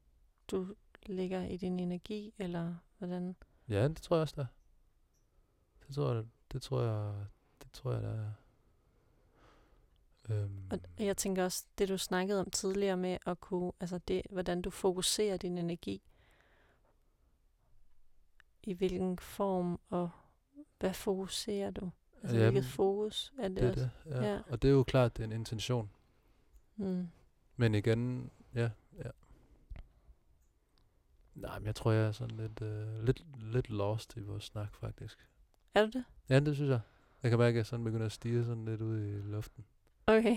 Speaker 2: du lægger i din energi, eller hvordan?
Speaker 1: Ja, det tror jeg også, der. Det tror jeg, det tror jeg, det tror jeg, der er. Øhm,
Speaker 2: Og jeg tænker også, det du snakkede om tidligere med at kunne, altså det, hvordan du fokuserer din energi. I hvilken form, og hvad fokuserer du? Altså
Speaker 1: Jamen,
Speaker 2: hvilket fokus er det,
Speaker 1: det
Speaker 2: også?
Speaker 1: det, ja.
Speaker 2: Ja.
Speaker 1: Og det er jo klart, det er en intention.
Speaker 2: Mm.
Speaker 1: Men igen, ja. Nej, men jeg tror, jeg er sådan lidt, øh, lidt, lidt lost i vores snak, faktisk.
Speaker 2: Er du det?
Speaker 1: Ja, det synes jeg. Jeg kan mærke, at jeg sådan begynder at stige sådan lidt ud i luften.
Speaker 2: Okay.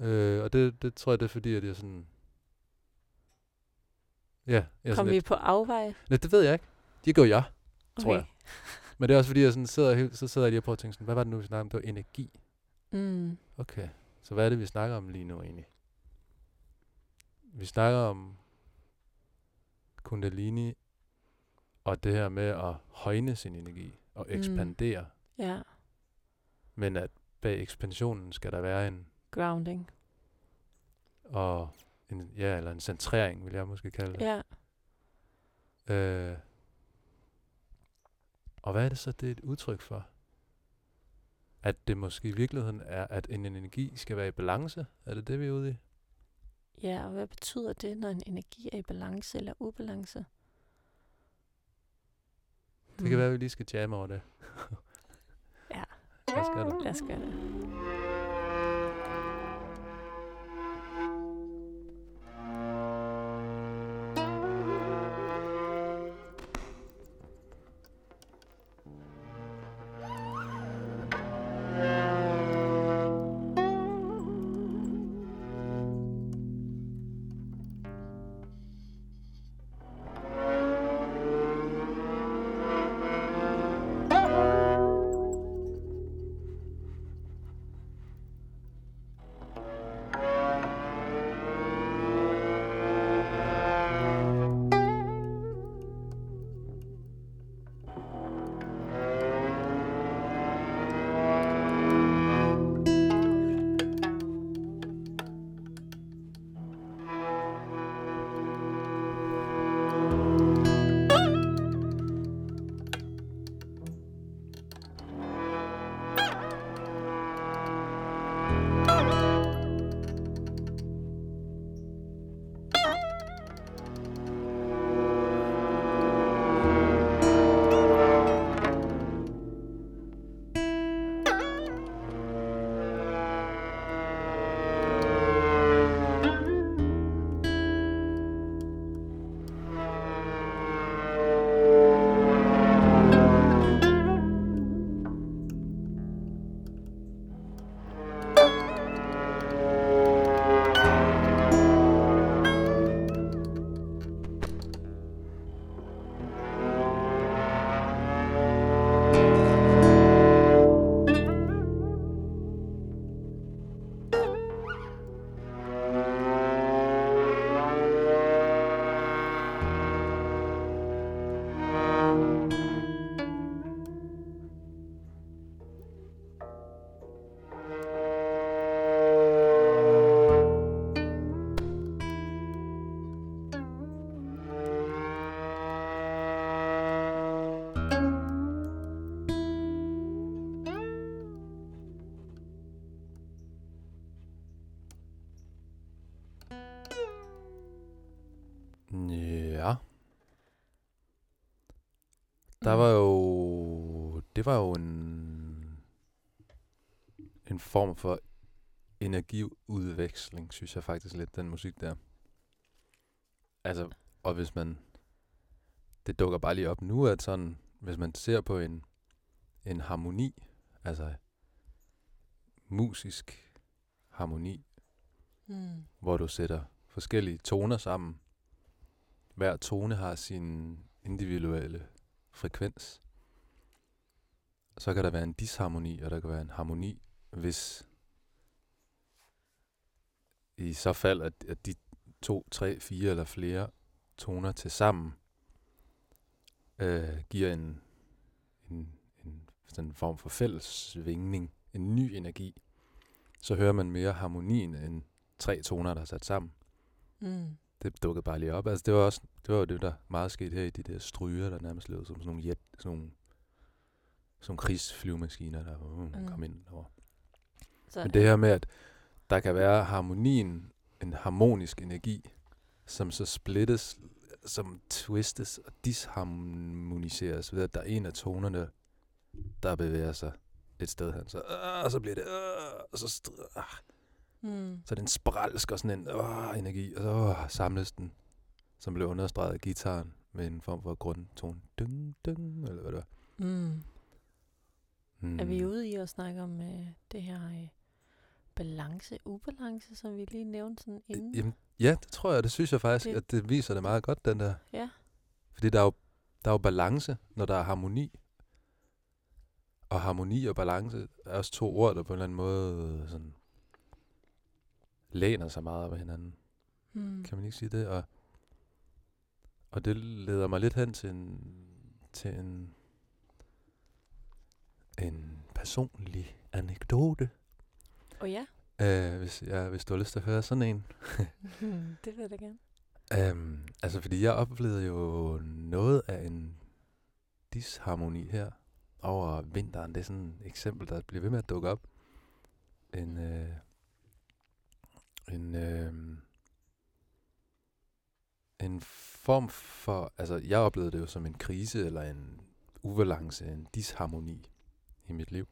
Speaker 1: Øh, og det, det tror jeg, det er fordi, at jeg sådan... Ja, jeg
Speaker 2: Kom vi
Speaker 1: lidt...
Speaker 2: på afvej?
Speaker 1: Nej, det ved jeg ikke. Det går jeg, tror
Speaker 2: Okay.
Speaker 1: jeg. Men det er også fordi, jeg sådan sidder, helt- så sidder jeg lige og prøver at tænke sådan, hvad var det nu, vi snakkede om? Det var energi.
Speaker 2: Mm.
Speaker 1: Okay, så hvad er det, vi snakker om lige nu egentlig? Vi snakker om kundalini og det her med at højne sin energi og
Speaker 2: Mm.
Speaker 1: ekspandere.
Speaker 2: Ja,
Speaker 1: Men at bag ekspansionen skal der være en,
Speaker 2: grounding.
Speaker 1: og en, ja, eller en centrering, vil jeg måske kalde det.
Speaker 2: Ja.
Speaker 1: Øh, og hvad er det så, det er et udtryk for? At det måske i virkeligheden er, at en energi skal være i balance? Er det det, vi er ude i?
Speaker 2: Ja, og hvad betyder det, når en energi er i balance eller ubalance?
Speaker 1: Det kan være, at vi lige skal jamme over det.
Speaker 2: Ja.
Speaker 1: Lad os gøre det.
Speaker 2: Lad os gøre det.
Speaker 1: Var jo en... En form for energiudveksling, synes jeg faktisk lidt, den musik der. Altså, og hvis man... Det dukker bare lige op nu, at sådan, hvis man ser på en, en harmoni, altså musisk harmoni,
Speaker 2: Mm.
Speaker 1: hvor du sætter forskellige toner sammen. Hver tone har sin individuelle frekvens. Så kan der være en disharmoni, og der kan være en harmoni, hvis i så fald, at, at de to, tre, fire eller flere toner til sammen øh, giver en, en, en sådan en form for fælles svingning, en ny energi, så hører man mere harmonien end tre toner, der er sat sammen.
Speaker 2: Mm.
Speaker 1: Det dukkede bare lige op. Altså, det var også det var jo det, der meget skete her i de der stryger, der nærmest lød som sådan nogle jet, sådan nogle, nogle krigsflyvemaskiner, der uh,
Speaker 2: Mm.
Speaker 1: kom ind over.
Speaker 2: Så,
Speaker 1: Men det her med, at der kan være harmonien, en harmonisk energi, som så splittes, som twistes og disharmoniseres ved, at der er en af tonerne, der bevæger sig et sted hen. Så, øh, så bliver det, øh, og så, ah,
Speaker 2: Mm.
Speaker 1: så er det en spralsk og sådan en øh, energi, og så øh, samles den, som blev understreget af gitaren med en form for grundtone. Ding, ding, eller hvad det var.
Speaker 2: Mm.
Speaker 1: Mm.
Speaker 2: Er vi ude i at snakke om øh, det her øh, balance, ubalance, som vi lige nævnte sådan inden?
Speaker 1: Jamen, ja, det tror jeg, det synes jeg faktisk,
Speaker 2: Det-
Speaker 1: at det viser det meget godt, den der.
Speaker 2: Ja.
Speaker 1: Fordi der er jo, der er jo balance, når der er harmoni. Og harmoni og balance er også to ord, der på en eller anden måde sådan læner sig meget op af hinanden.
Speaker 2: Mm.
Speaker 1: Kan man ikke sige det? Og, og det leder mig lidt hen til en, til en, en personlig anekdote.
Speaker 2: Og ja,
Speaker 1: Uh, hvis, jeg, hvis du har lyst til at høre sådan en.
Speaker 2: det vil jeg da gerne.
Speaker 1: Um, altså, fordi jeg oplevede jo noget af en disharmoni her over vinteren. Det er sådan et eksempel, der bliver ved med at dukke op. En, øh, en, øh, en form for, altså jeg oplevede det jo som en krise eller en ubalance, en disharmoni i mit liv.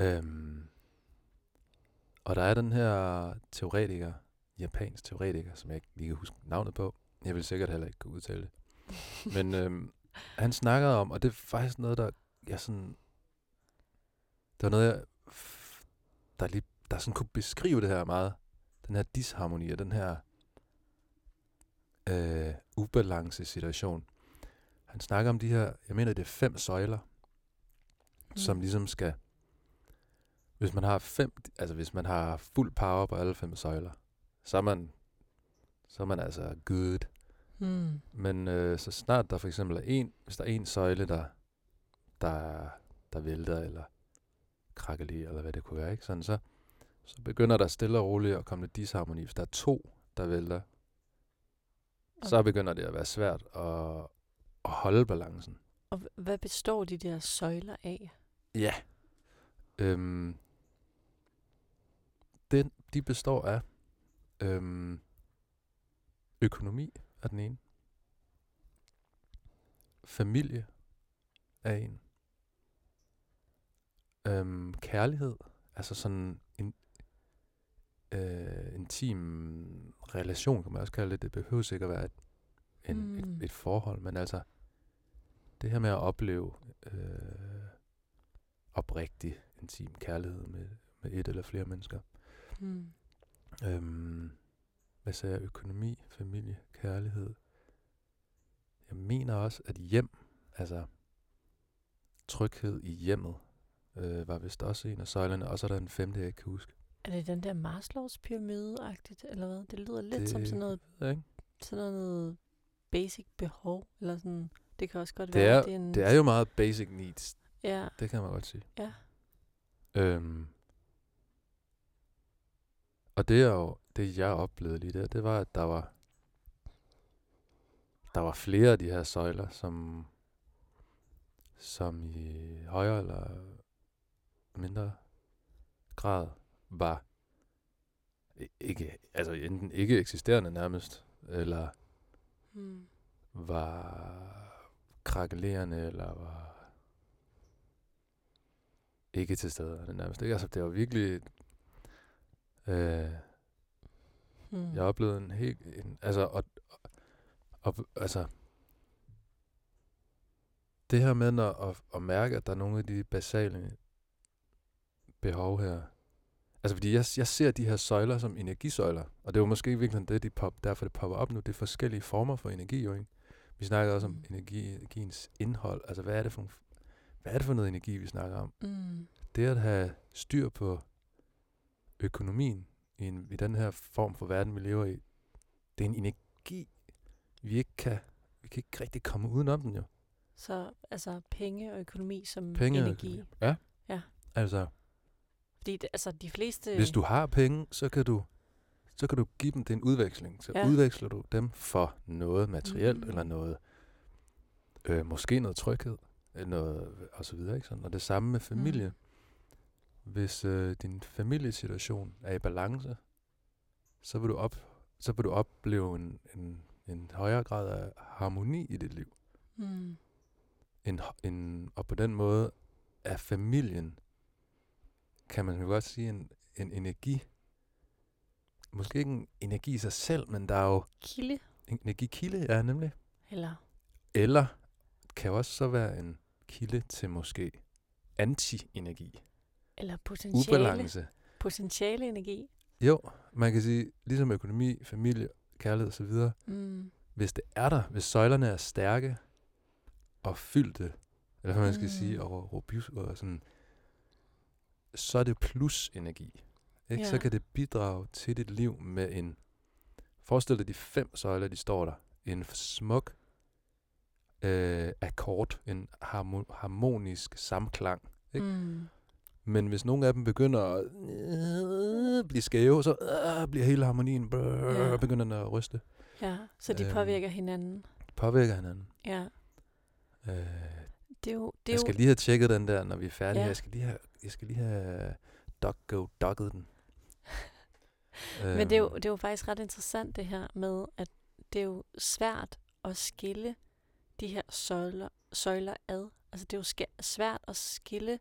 Speaker 1: Um, og der er den her teoretiker, japansk teoretiker, som jeg ikke lige kan huske navnet på. Jeg vil sikkert heller ikke kunne udtale det. Men øhm, han snakker om, og det er faktisk noget, der jeg sådan... Det var noget, jeg, der, lige, der sådan kunne beskrive det her meget. Den her disharmoni og den her øh, ubalance situation. Han snakker om de her, jeg mener det er fem søjler, mm. som ligesom skal... Hvis man har fem, altså hvis man har fuld power på alle fem søjler, så er man, så er man altså good.
Speaker 2: Mm.
Speaker 1: Men øh, så snart der for eksempel er en, hvis der er en søjle, der, der, der vælter, eller krakkelerer, eller hvad det kunne være, ikke? Sådan, så, så begynder der stille og roligt at komme lidt disharmoni. Hvis der er to, der vælter, så
Speaker 2: Og-
Speaker 1: begynder det at være svært at, at holde balancen.
Speaker 2: Og hvad består de der søjler af?
Speaker 1: Ja. Øhm, den, de består af øhm, økonomi er den ene. Familie er en. Øhm, kærlighed, altså sådan en øh, intim relation, kan man også kalde det. Det behøver ikke at være et, en, mm. Et, et forhold, men altså det her med at opleve øh, oprigtig, intim kærlighed med, med et eller flere mennesker.
Speaker 2: Mm.
Speaker 1: Øhm, hvad sagde jeg? Økonomi, familie, kærlighed. Jeg mener også, at hjem, altså tryghed i hjemmet, øh, var vist også en af søjlerne. Og så er der en femte, jeg ikke kan huske.
Speaker 2: Er det den der Maslows pyramide-agtigt, eller hvad? Det lyder lidt det... som sådan noget,
Speaker 1: ikke.
Speaker 2: sådan noget basic behov, eller sådan. Det kan også godt
Speaker 1: Det
Speaker 2: være,
Speaker 1: er,
Speaker 2: det er en...
Speaker 1: det er jo meget basic needs.
Speaker 2: Ja,
Speaker 1: Det kan man godt sige.
Speaker 2: ja.
Speaker 1: Øhm, og det er jo, det jeg oplevede lige der, det var, at der var, der var flere af de her søjler, som, som i højere eller mindre grad var ikke, altså enten ikke eksisterende nærmest, eller
Speaker 2: Mm.
Speaker 1: var krakelerende, eller var ikke til stede. Det, nærmest ikke. Altså, det var virkelig... Øh,
Speaker 2: Mm.
Speaker 1: jeg oplevede en helt... En, altså, og, og, altså, det her med når, at, at mærke, at der er nogle af de basale behov her. Altså, fordi jeg, jeg ser de her søjler som energisøjler, og det er jo måske virkelig det, de pop, derfor det popper op nu. Det er forskellige former for energi, jo ikke? Vi snakker også om
Speaker 2: Mm.
Speaker 1: energi, energiens indhold. Altså, hvad er det for, hvad er det for noget energi, vi snakker om?
Speaker 2: Mm.
Speaker 1: Det at have styr på økonomien i, en, i den her form for verden, vi lever i, det er en energi, vi ikke kan, vi kan ikke rigtig komme udenom den jo.
Speaker 2: Så altså penge og økonomi som
Speaker 1: Penge
Speaker 2: energi.
Speaker 1: økonomi. Ja.
Speaker 2: Ja.
Speaker 1: Altså,
Speaker 2: Fordi det, altså de fleste...
Speaker 1: hvis du har penge, så kan du så kan du give dem det er en udveksling. Så
Speaker 2: Ja.
Speaker 1: udveksler du dem for noget materielt,
Speaker 2: Mm.
Speaker 1: eller noget, øh, måske noget tryghed, noget, og så videre. Ikke? Sådan. Og det samme med familie.
Speaker 2: Mm.
Speaker 1: Hvis øh, din familiesituation er i balance, så vil du, op, så vil du opleve en, en, en højere grad af harmoni i dit liv.
Speaker 2: Mm.
Speaker 1: En, en, og på den måde er familien, kan man jo godt sige, en, en energi. Måske ikke en energi i sig selv, men der er jo
Speaker 2: Kilde?
Speaker 1: en energikilde, ja nemlig.
Speaker 2: Eller...
Speaker 1: Eller kan også så være en kilde til måske anti-energi.
Speaker 2: Eller potentiale.
Speaker 1: Ubalance.
Speaker 2: Potentiale energi.
Speaker 1: Jo, man kan sige, ligesom økonomi, familie, kærlighed osv.,
Speaker 2: Mm.
Speaker 1: hvis det er der, hvis søjlerne er stærke og fyldte, eller hvad man skal
Speaker 2: Mm.
Speaker 1: sige, og robust og sådan, så er det plus energi. Ikke? Så
Speaker 2: Ja.
Speaker 1: kan det bidrage til dit liv med en, forestil dig de fem søjler, de står der, en smuk øh, akkord, en harmo- harmonisk samklang. Ikke?
Speaker 2: Mm.
Speaker 1: Men hvis nogle af dem begynder at øh, blive skæve, så øh, bliver hele harmonien, brrr,
Speaker 2: Ja.
Speaker 1: begynder den at ryste.
Speaker 2: Ja, så de
Speaker 1: Øhm,
Speaker 2: påvirker hinanden.
Speaker 1: Påvirker hinanden.
Speaker 2: Ja.
Speaker 1: Øh,
Speaker 2: Det er jo... Det er
Speaker 1: jeg
Speaker 2: jo
Speaker 1: skal lige have tjekket den der, når vi er færdige.
Speaker 2: Ja.
Speaker 1: Jeg skal lige have, jeg skal lige have dog go dogget den.
Speaker 2: Men det er, jo,
Speaker 1: Øhm,
Speaker 2: det er jo faktisk ret interessant det her med, at det er jo svært at skille de her søjler, søjler ad. Altså det er jo svært at skille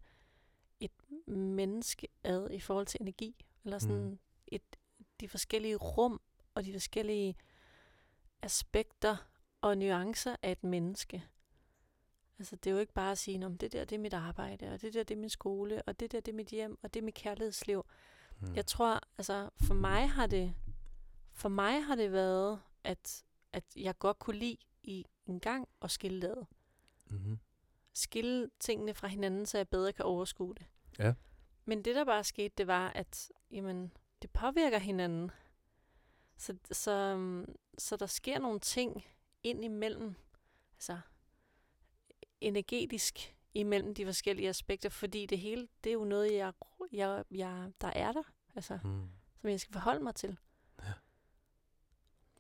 Speaker 2: et menneske ad i forhold til energi. Eller sådan
Speaker 1: Mm.
Speaker 2: et, de forskellige rum og de forskellige aspekter og nuancer af et menneske. Altså det er jo ikke bare at sige, om det der det er mit arbejde, og det der det er min skole, og det der det er mit hjem, og det er mit kærlighedsliv.
Speaker 1: mm.
Speaker 2: Jeg tror, altså for mig har det, for mig har det været, at, at jeg godt kunne lide i en gang at skille det ad.
Speaker 1: Mm-hmm.
Speaker 2: Skille tingene fra hinanden, så jeg bedre kan overskue det.
Speaker 1: Ja.
Speaker 2: Men det, der bare skete, det var, at jamen, det påvirker hinanden. Så, så, så der sker nogle ting ind imellem, altså energetisk imellem de forskellige aspekter, fordi det hele, det er jo noget, jeg, jeg, jeg, der er der. Altså,
Speaker 1: Mm.
Speaker 2: som jeg skal forholde mig til.
Speaker 1: Ja.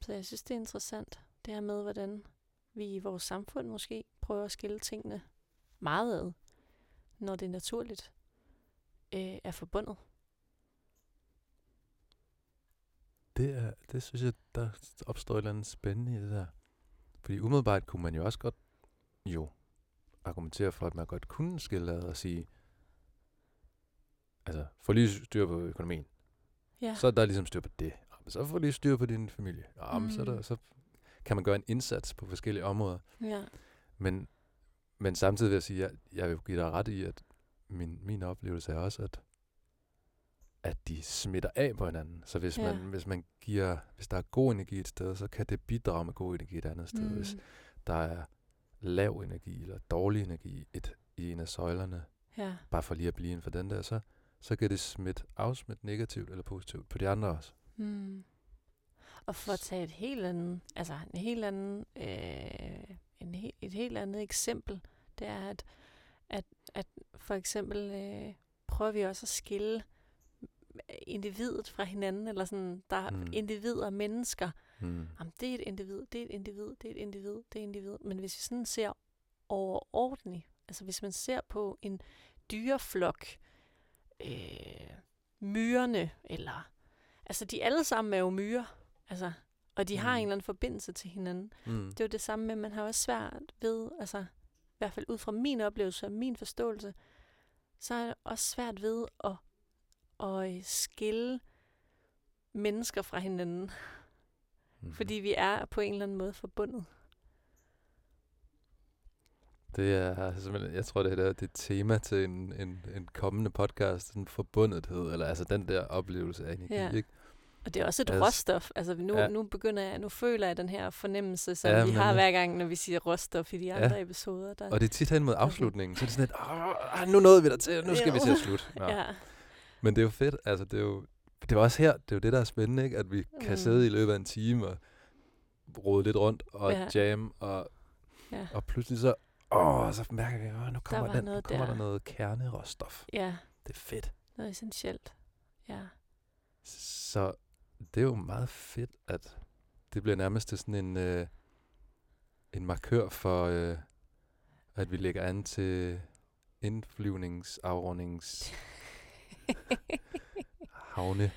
Speaker 2: Så jeg synes, det er interessant, det her med, hvordan vi i vores samfund måske prøver at skille tingene meget ad, når det naturligt øh, er forbundet.
Speaker 1: Det, er, det synes jeg, der opstår et eller andet spændende i det der. Fordi umiddelbart kunne man jo også godt jo argumentere for, at man godt kunne skille ad og sige, altså, få lige styr på økonomien.
Speaker 2: Ja.
Speaker 1: Så er der ligesom styr på det. Så får lige styr på din familie. Ja, men så, er der,
Speaker 2: Mm.
Speaker 1: så kan man gøre en indsats på forskellige områder.
Speaker 2: ja.
Speaker 1: Men, men samtidig vil jeg sige, at jeg, jeg vil give dig ret i, at min, min oplevelse er også, at, at de smitter af på hinanden. Så hvis,
Speaker 2: Ja.
Speaker 1: man, hvis man giver, hvis der er god energi et sted, så kan det bidrage med god energi et andet sted. Mm. Hvis der er lav energi eller dårlig energi et, i en af søjlerne,
Speaker 2: ja.
Speaker 1: bare for lige at blive inden for den der, så, så kan det smitte, afsmitte negativt eller positivt på de andre også.
Speaker 2: Mm. Og for at tage et helt andet, altså en helt anden, øh, en he, et helt andet eksempel, det er, at, at, at for eksempel øh, prøver vi også at skille individet fra hinanden, eller sådan, der er
Speaker 1: Mm.
Speaker 2: individer og mennesker.
Speaker 1: Mm.
Speaker 2: Jamen, det er et individ, det er et individ, det er et individ, det er et individ. Men hvis vi sådan ser overordentligt, altså hvis man ser på en dyreflok, øh, myrerne, eller, altså de alle sammen er jo myrer, altså, Og de har
Speaker 1: Mm.
Speaker 2: en eller anden forbindelse til hinanden.
Speaker 1: Mm.
Speaker 2: Det er jo det samme med, at man har også svært ved, altså i hvert fald ud fra min oplevelse og min forståelse, så er det også svært ved at, at øh, skille mennesker fra hinanden,
Speaker 1: Mm.
Speaker 2: fordi vi er på en eller anden måde forbundet.
Speaker 1: Det er simpelthen, jeg tror, det er, det et tema til en, en, en kommende podcast, sådan forbundethed, eller altså den der oplevelse af energi,
Speaker 2: Ja.
Speaker 1: ikke?
Speaker 2: Og det er også et
Speaker 1: Altså,
Speaker 2: råstof. Altså nu,
Speaker 1: ja.
Speaker 2: ja. nu begynder jeg, nu føler jeg den her fornemmelse, som
Speaker 1: Ja,
Speaker 2: ja, vi har hver gang, når vi siger råstof i de
Speaker 1: Ja.
Speaker 2: andre episoder. Der,
Speaker 1: Og det er tit hen mod afslutningen, så er det sådan lidt, "Åh, nu nåede vi der til, nu skal vi
Speaker 2: Jo.
Speaker 1: til at slutte. Ja.
Speaker 2: ja.
Speaker 1: Men det er jo fedt, altså det er jo, det er også her, det er jo det, der er spændende, ikke? At vi kan
Speaker 2: Mm.
Speaker 1: sidde i løbet af en time og rode lidt rundt og
Speaker 2: Ja.
Speaker 1: jam, og,
Speaker 2: Ja.
Speaker 1: og pludselig så, åh, så mærker vi, åh, nu kommer,
Speaker 2: var
Speaker 1: den, nu kommer der
Speaker 2: der.
Speaker 1: noget kerneråstof.
Speaker 2: ja,
Speaker 1: Det er fedt.
Speaker 2: noget essentielt. Ja.
Speaker 1: Så det er jo meget fedt, at det bliver nærmest til sådan en, øh, en markør for, øh, at vi lægger an til indflyvningsafrundings havne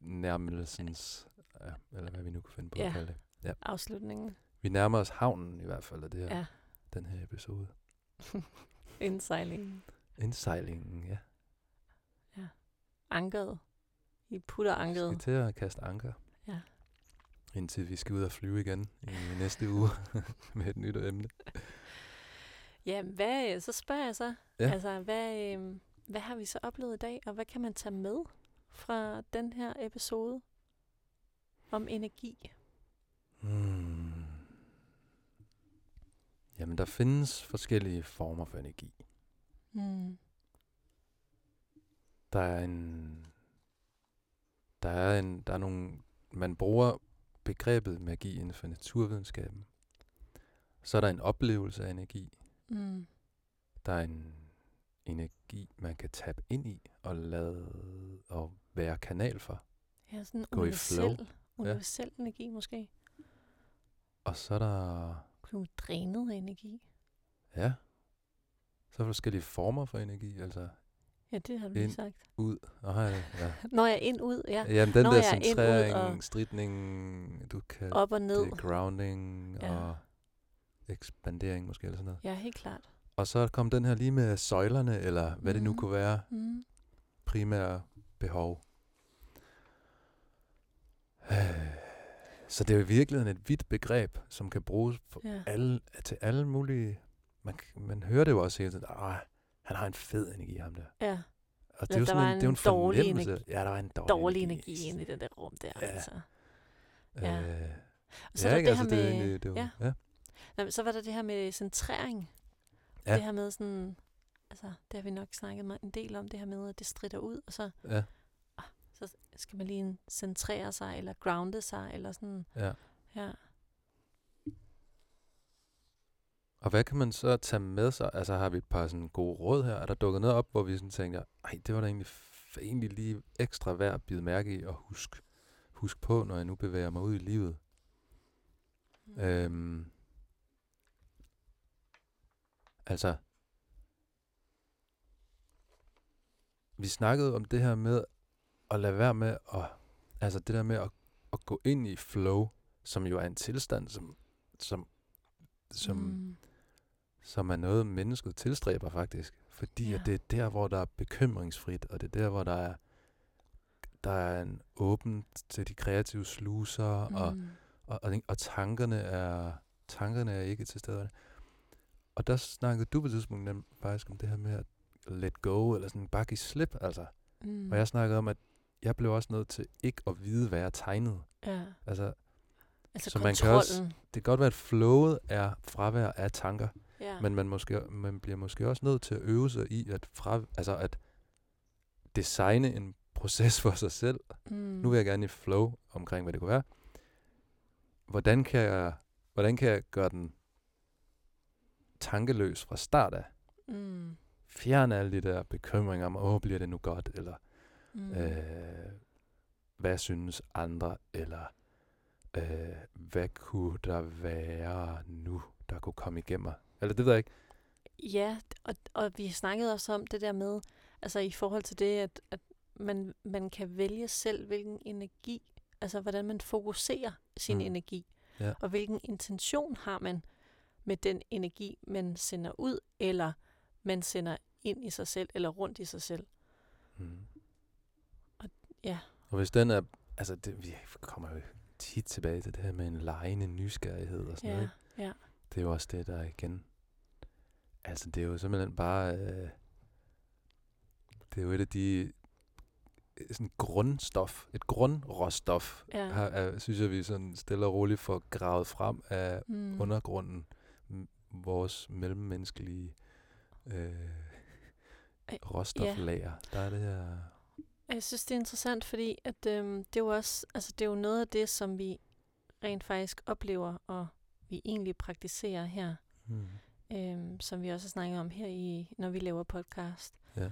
Speaker 1: nærmelsens, ja, eller hvad vi nu kan finde på
Speaker 2: Ja.
Speaker 1: at kalde det. Ja.
Speaker 2: Afslutningen.
Speaker 1: Vi nærmer os havnen i hvert fald af det her, ja.
Speaker 2: Ja.
Speaker 1: den her episode.
Speaker 2: Indsejlingen.
Speaker 1: Indsejlingen, ja.
Speaker 2: Ankeret. I putter
Speaker 1: Vi
Speaker 2: ankeret.
Speaker 1: skal til at kaste anker.
Speaker 2: Ja.
Speaker 1: Indtil vi skal ud og flyve igen i næste uge med et nyt emne.
Speaker 2: Ja, hvad, så spørger jeg så,
Speaker 1: Ja.
Speaker 2: ja. altså, hvad, øh, hvad har vi så oplevet i dag, og hvad kan man tage med fra den her episode om energi?
Speaker 1: Hmm. Jamen, der findes forskellige former for energi.
Speaker 2: Mm.
Speaker 1: Der er en... Der er en... Der er nogle... Man bruger begrebet magi inden for naturvidenskaben. Så er der en oplevelse af energi.
Speaker 2: Mm.
Speaker 1: Der er en energi, man kan tabe ind i og lade og være kanal for.
Speaker 2: Ja, sådan
Speaker 1: Gå i flow.
Speaker 2: universel, universel ja. energi måske.
Speaker 1: Og så er der...
Speaker 2: Nogle drænet af energi.
Speaker 1: Ja. Så er der forskellige former for energi, altså
Speaker 2: Ja, det har du
Speaker 1: Ind.
Speaker 2: sagt.
Speaker 1: ud. Og her, ja.
Speaker 2: Når jeg ind, ud, ja.
Speaker 1: Jamen, den
Speaker 2: Nå
Speaker 1: der
Speaker 2: ja, ind, ud
Speaker 1: centrering,
Speaker 2: og-
Speaker 1: stridning, du kan...
Speaker 2: Op og ned.
Speaker 1: Det grounding
Speaker 2: Ja.
Speaker 1: og ekspandering måske, eller sådan noget.
Speaker 2: Ja, helt klart.
Speaker 1: Og så kom den her lige med søjlerne, eller hvad det nu
Speaker 2: Mhm.
Speaker 1: kunne være,
Speaker 2: Mm.
Speaker 1: primære behov. Så det er jo i virkeligheden et vidt begreb, som kan bruges på
Speaker 2: Ja.
Speaker 1: alle, til alle mulige... Man, man hører det jo også hele tiden, ah, han har en fed energi, ham der.
Speaker 2: ja.
Speaker 1: Og det er jo sådan
Speaker 2: var
Speaker 1: en, det er en
Speaker 2: en dårlig
Speaker 1: fornemmelse.
Speaker 2: energi-
Speaker 1: Ja, der var en dårlig,
Speaker 2: Dårlig energi inde i den der rum der.
Speaker 1: Ja.
Speaker 2: Altså. ja.
Speaker 1: Øh,
Speaker 2: Og så
Speaker 1: ja,
Speaker 2: er der
Speaker 1: ikke?
Speaker 2: det her
Speaker 1: altså, det, er
Speaker 2: med,
Speaker 1: egentlig- det, var,
Speaker 2: ja.
Speaker 1: ja.
Speaker 2: Så var der det her med centrering.
Speaker 1: Ja.
Speaker 2: Det her med sådan, altså det har vi nok snakket meget- en del om, det her med, at det strider ud, og så,
Speaker 1: ja,
Speaker 2: så skal man lige centrere sig, eller grounde sig, eller sådan,
Speaker 1: ja.
Speaker 2: ja.
Speaker 1: Og hvad kan man så tage med sig? Altså har vi et par sådan gode råd her? Er der dukket noget op, hvor vi sådan tænker, ej, det var da egentlig, egentlig lige ekstra værd at bide mærke i og husk, husk på, når jeg nu bevæger mig ud i livet.
Speaker 2: Mm.
Speaker 1: Øhm, altså, vi snakkede om det her med at lade være med at, altså det der med at, at gå ind i flow, som jo er en tilstand, som, som, som, mm. Som er noget, mennesket tilstræber faktisk. Fordi ja. At det er der, hvor der er bekymringsfrit, og det er der, hvor der er, der er en åben til de kreative sluser, mm. og og, og, og tankerne er tankerne er ikke til stede. Og der snakkede du på et tidspunkt nem, faktisk om det her med at let go, eller sådan bare give slip, altså.
Speaker 2: Mm.
Speaker 1: Og jeg snakkede om, at jeg blev også nødt til ikke at vide, hvad jeg tegnede.
Speaker 2: Ja,
Speaker 1: Altså,
Speaker 2: altså
Speaker 1: Så
Speaker 2: så
Speaker 1: man kan
Speaker 2: kontrollen.
Speaker 1: også- det kan godt være, at flowet er fravær af tanker,
Speaker 2: ja.
Speaker 1: men man, måske, man bliver måske også nødt til at øve sig i at, fra, altså at designe en proces for sig selv.
Speaker 2: mm.
Speaker 1: Nu vil jeg gerne i flow omkring, hvad det kunne være. Hvordan kan jeg, hvordan kan jeg gøre den tankeløs fra start af?
Speaker 2: Mm.
Speaker 1: Fjerne alle de der bekymringer om, åh, bliver det nu godt, eller
Speaker 2: Mm.
Speaker 1: øh, hvad synes andre, eller øh, hvad kunne der være nu, der kunne komme igennem mig? Eller det ved jeg ikke.
Speaker 2: Ja, og, og vi snakkede også om det der med, altså i forhold til det, at, at man, man kan vælge selv, hvilken energi, Altså, hvordan man fokuserer sin
Speaker 1: Mm.
Speaker 2: energi.
Speaker 1: Ja.
Speaker 2: Og hvilken intention har man med den energi, man sender ud, eller man sender ind i sig selv, eller rundt i sig selv.
Speaker 1: Mm.
Speaker 2: Og- ja.
Speaker 1: Og hvis den er, altså det, vi kommer jo tit tilbage til det her med en lejende nysgerrighed og sådan noget.
Speaker 2: Ja,
Speaker 1: ikke?
Speaker 2: ja,
Speaker 1: Det er jo også det, der igen, altså det er jo simpelthen bare, øh, det er jo et af de, øh, sådan grundstof, et grundråstof,
Speaker 2: ja.
Speaker 1: har, er, synes jeg, vi sådan stille og roligt får gravet frem af
Speaker 2: mm.
Speaker 1: undergrunden, vores mellemmenneskelige øh, råstoflager. Der er det her...
Speaker 2: Jeg synes, det er interessant, fordi at, øhm, det er jo også, altså det er jo noget af det, som vi rent faktisk oplever, og vi egentlig praktiserer her,
Speaker 1: Hmm.
Speaker 2: øhm, som vi også har snakket om her, i, når vi laver podcast.
Speaker 1: Ja.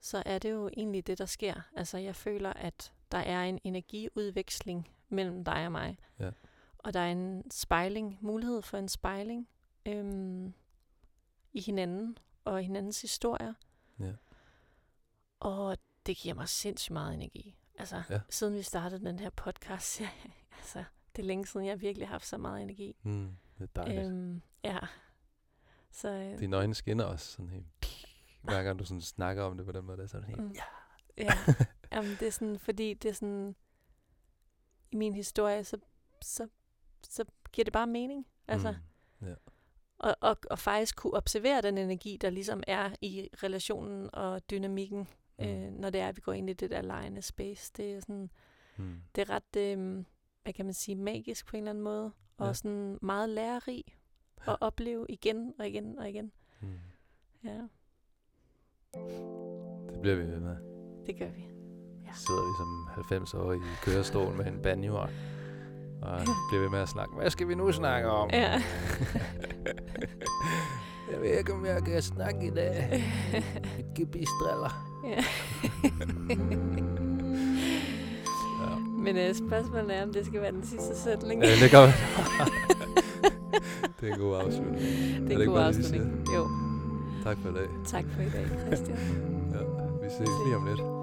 Speaker 2: Så er det jo egentlig det, der sker. Altså jeg føler, at der er en energiudveksling mellem dig og mig.
Speaker 1: Ja.
Speaker 2: Og der er en spejling, mulighed for en spejling øhm, i hinanden og hinandens historier.
Speaker 1: Ja.
Speaker 2: Og det giver mig sindssygt meget energi. Altså,
Speaker 1: Ja.
Speaker 2: siden vi startede den her podcast, altså, det er længe siden, jeg virkelig har haft så meget energi.
Speaker 1: Hmm. Det er dejligt.
Speaker 2: Øhm, ja. Så, øh,
Speaker 1: Dine øjne skinner også sådan helt... Hver gang du sådan snakker om det på den måde, der er sådan helt...
Speaker 2: Mm.
Speaker 1: Ja.
Speaker 2: ja. Jamen, det er sådan, fordi det er sådan, i min historie, så, så, så giver det bare mening. Altså,
Speaker 1: Mm.
Speaker 2: og, og, og faktisk kunne observere den energi, der ligesom er i relationen og dynamikken,
Speaker 1: Mm.
Speaker 2: øh, når det er, at vi går ind i det der lejende space. Det er sådan,
Speaker 1: Mm.
Speaker 2: det er ret, øh, hvad kan man sige, magisk på en eller anden måde, og
Speaker 1: Ja.
Speaker 2: sådan meget lærerig at opleve igen og igen og igen.
Speaker 1: Mm.
Speaker 2: Ja,
Speaker 1: Det bliver vi ved med.
Speaker 2: det gør vi. Ja.
Speaker 1: Sidder vi som 90 år i kørestol med en banjo og og bliver ved med at snakke. Hvad skal vi nu snakke om?
Speaker 2: Ja.
Speaker 1: jeg ved ikke, om jeg kan snakke i dag. Mit gebistriller.
Speaker 2: ja. Men øh, spørgsmålet er, om det skal være den sidste sætning.
Speaker 1: Ja, det kan Det er en god afslutning.
Speaker 2: det
Speaker 1: er
Speaker 2: en god afslutning. Jo,
Speaker 1: Tak for i dag.
Speaker 2: tak for i dag, Christian.
Speaker 1: Ja, vi ses lige om lidt.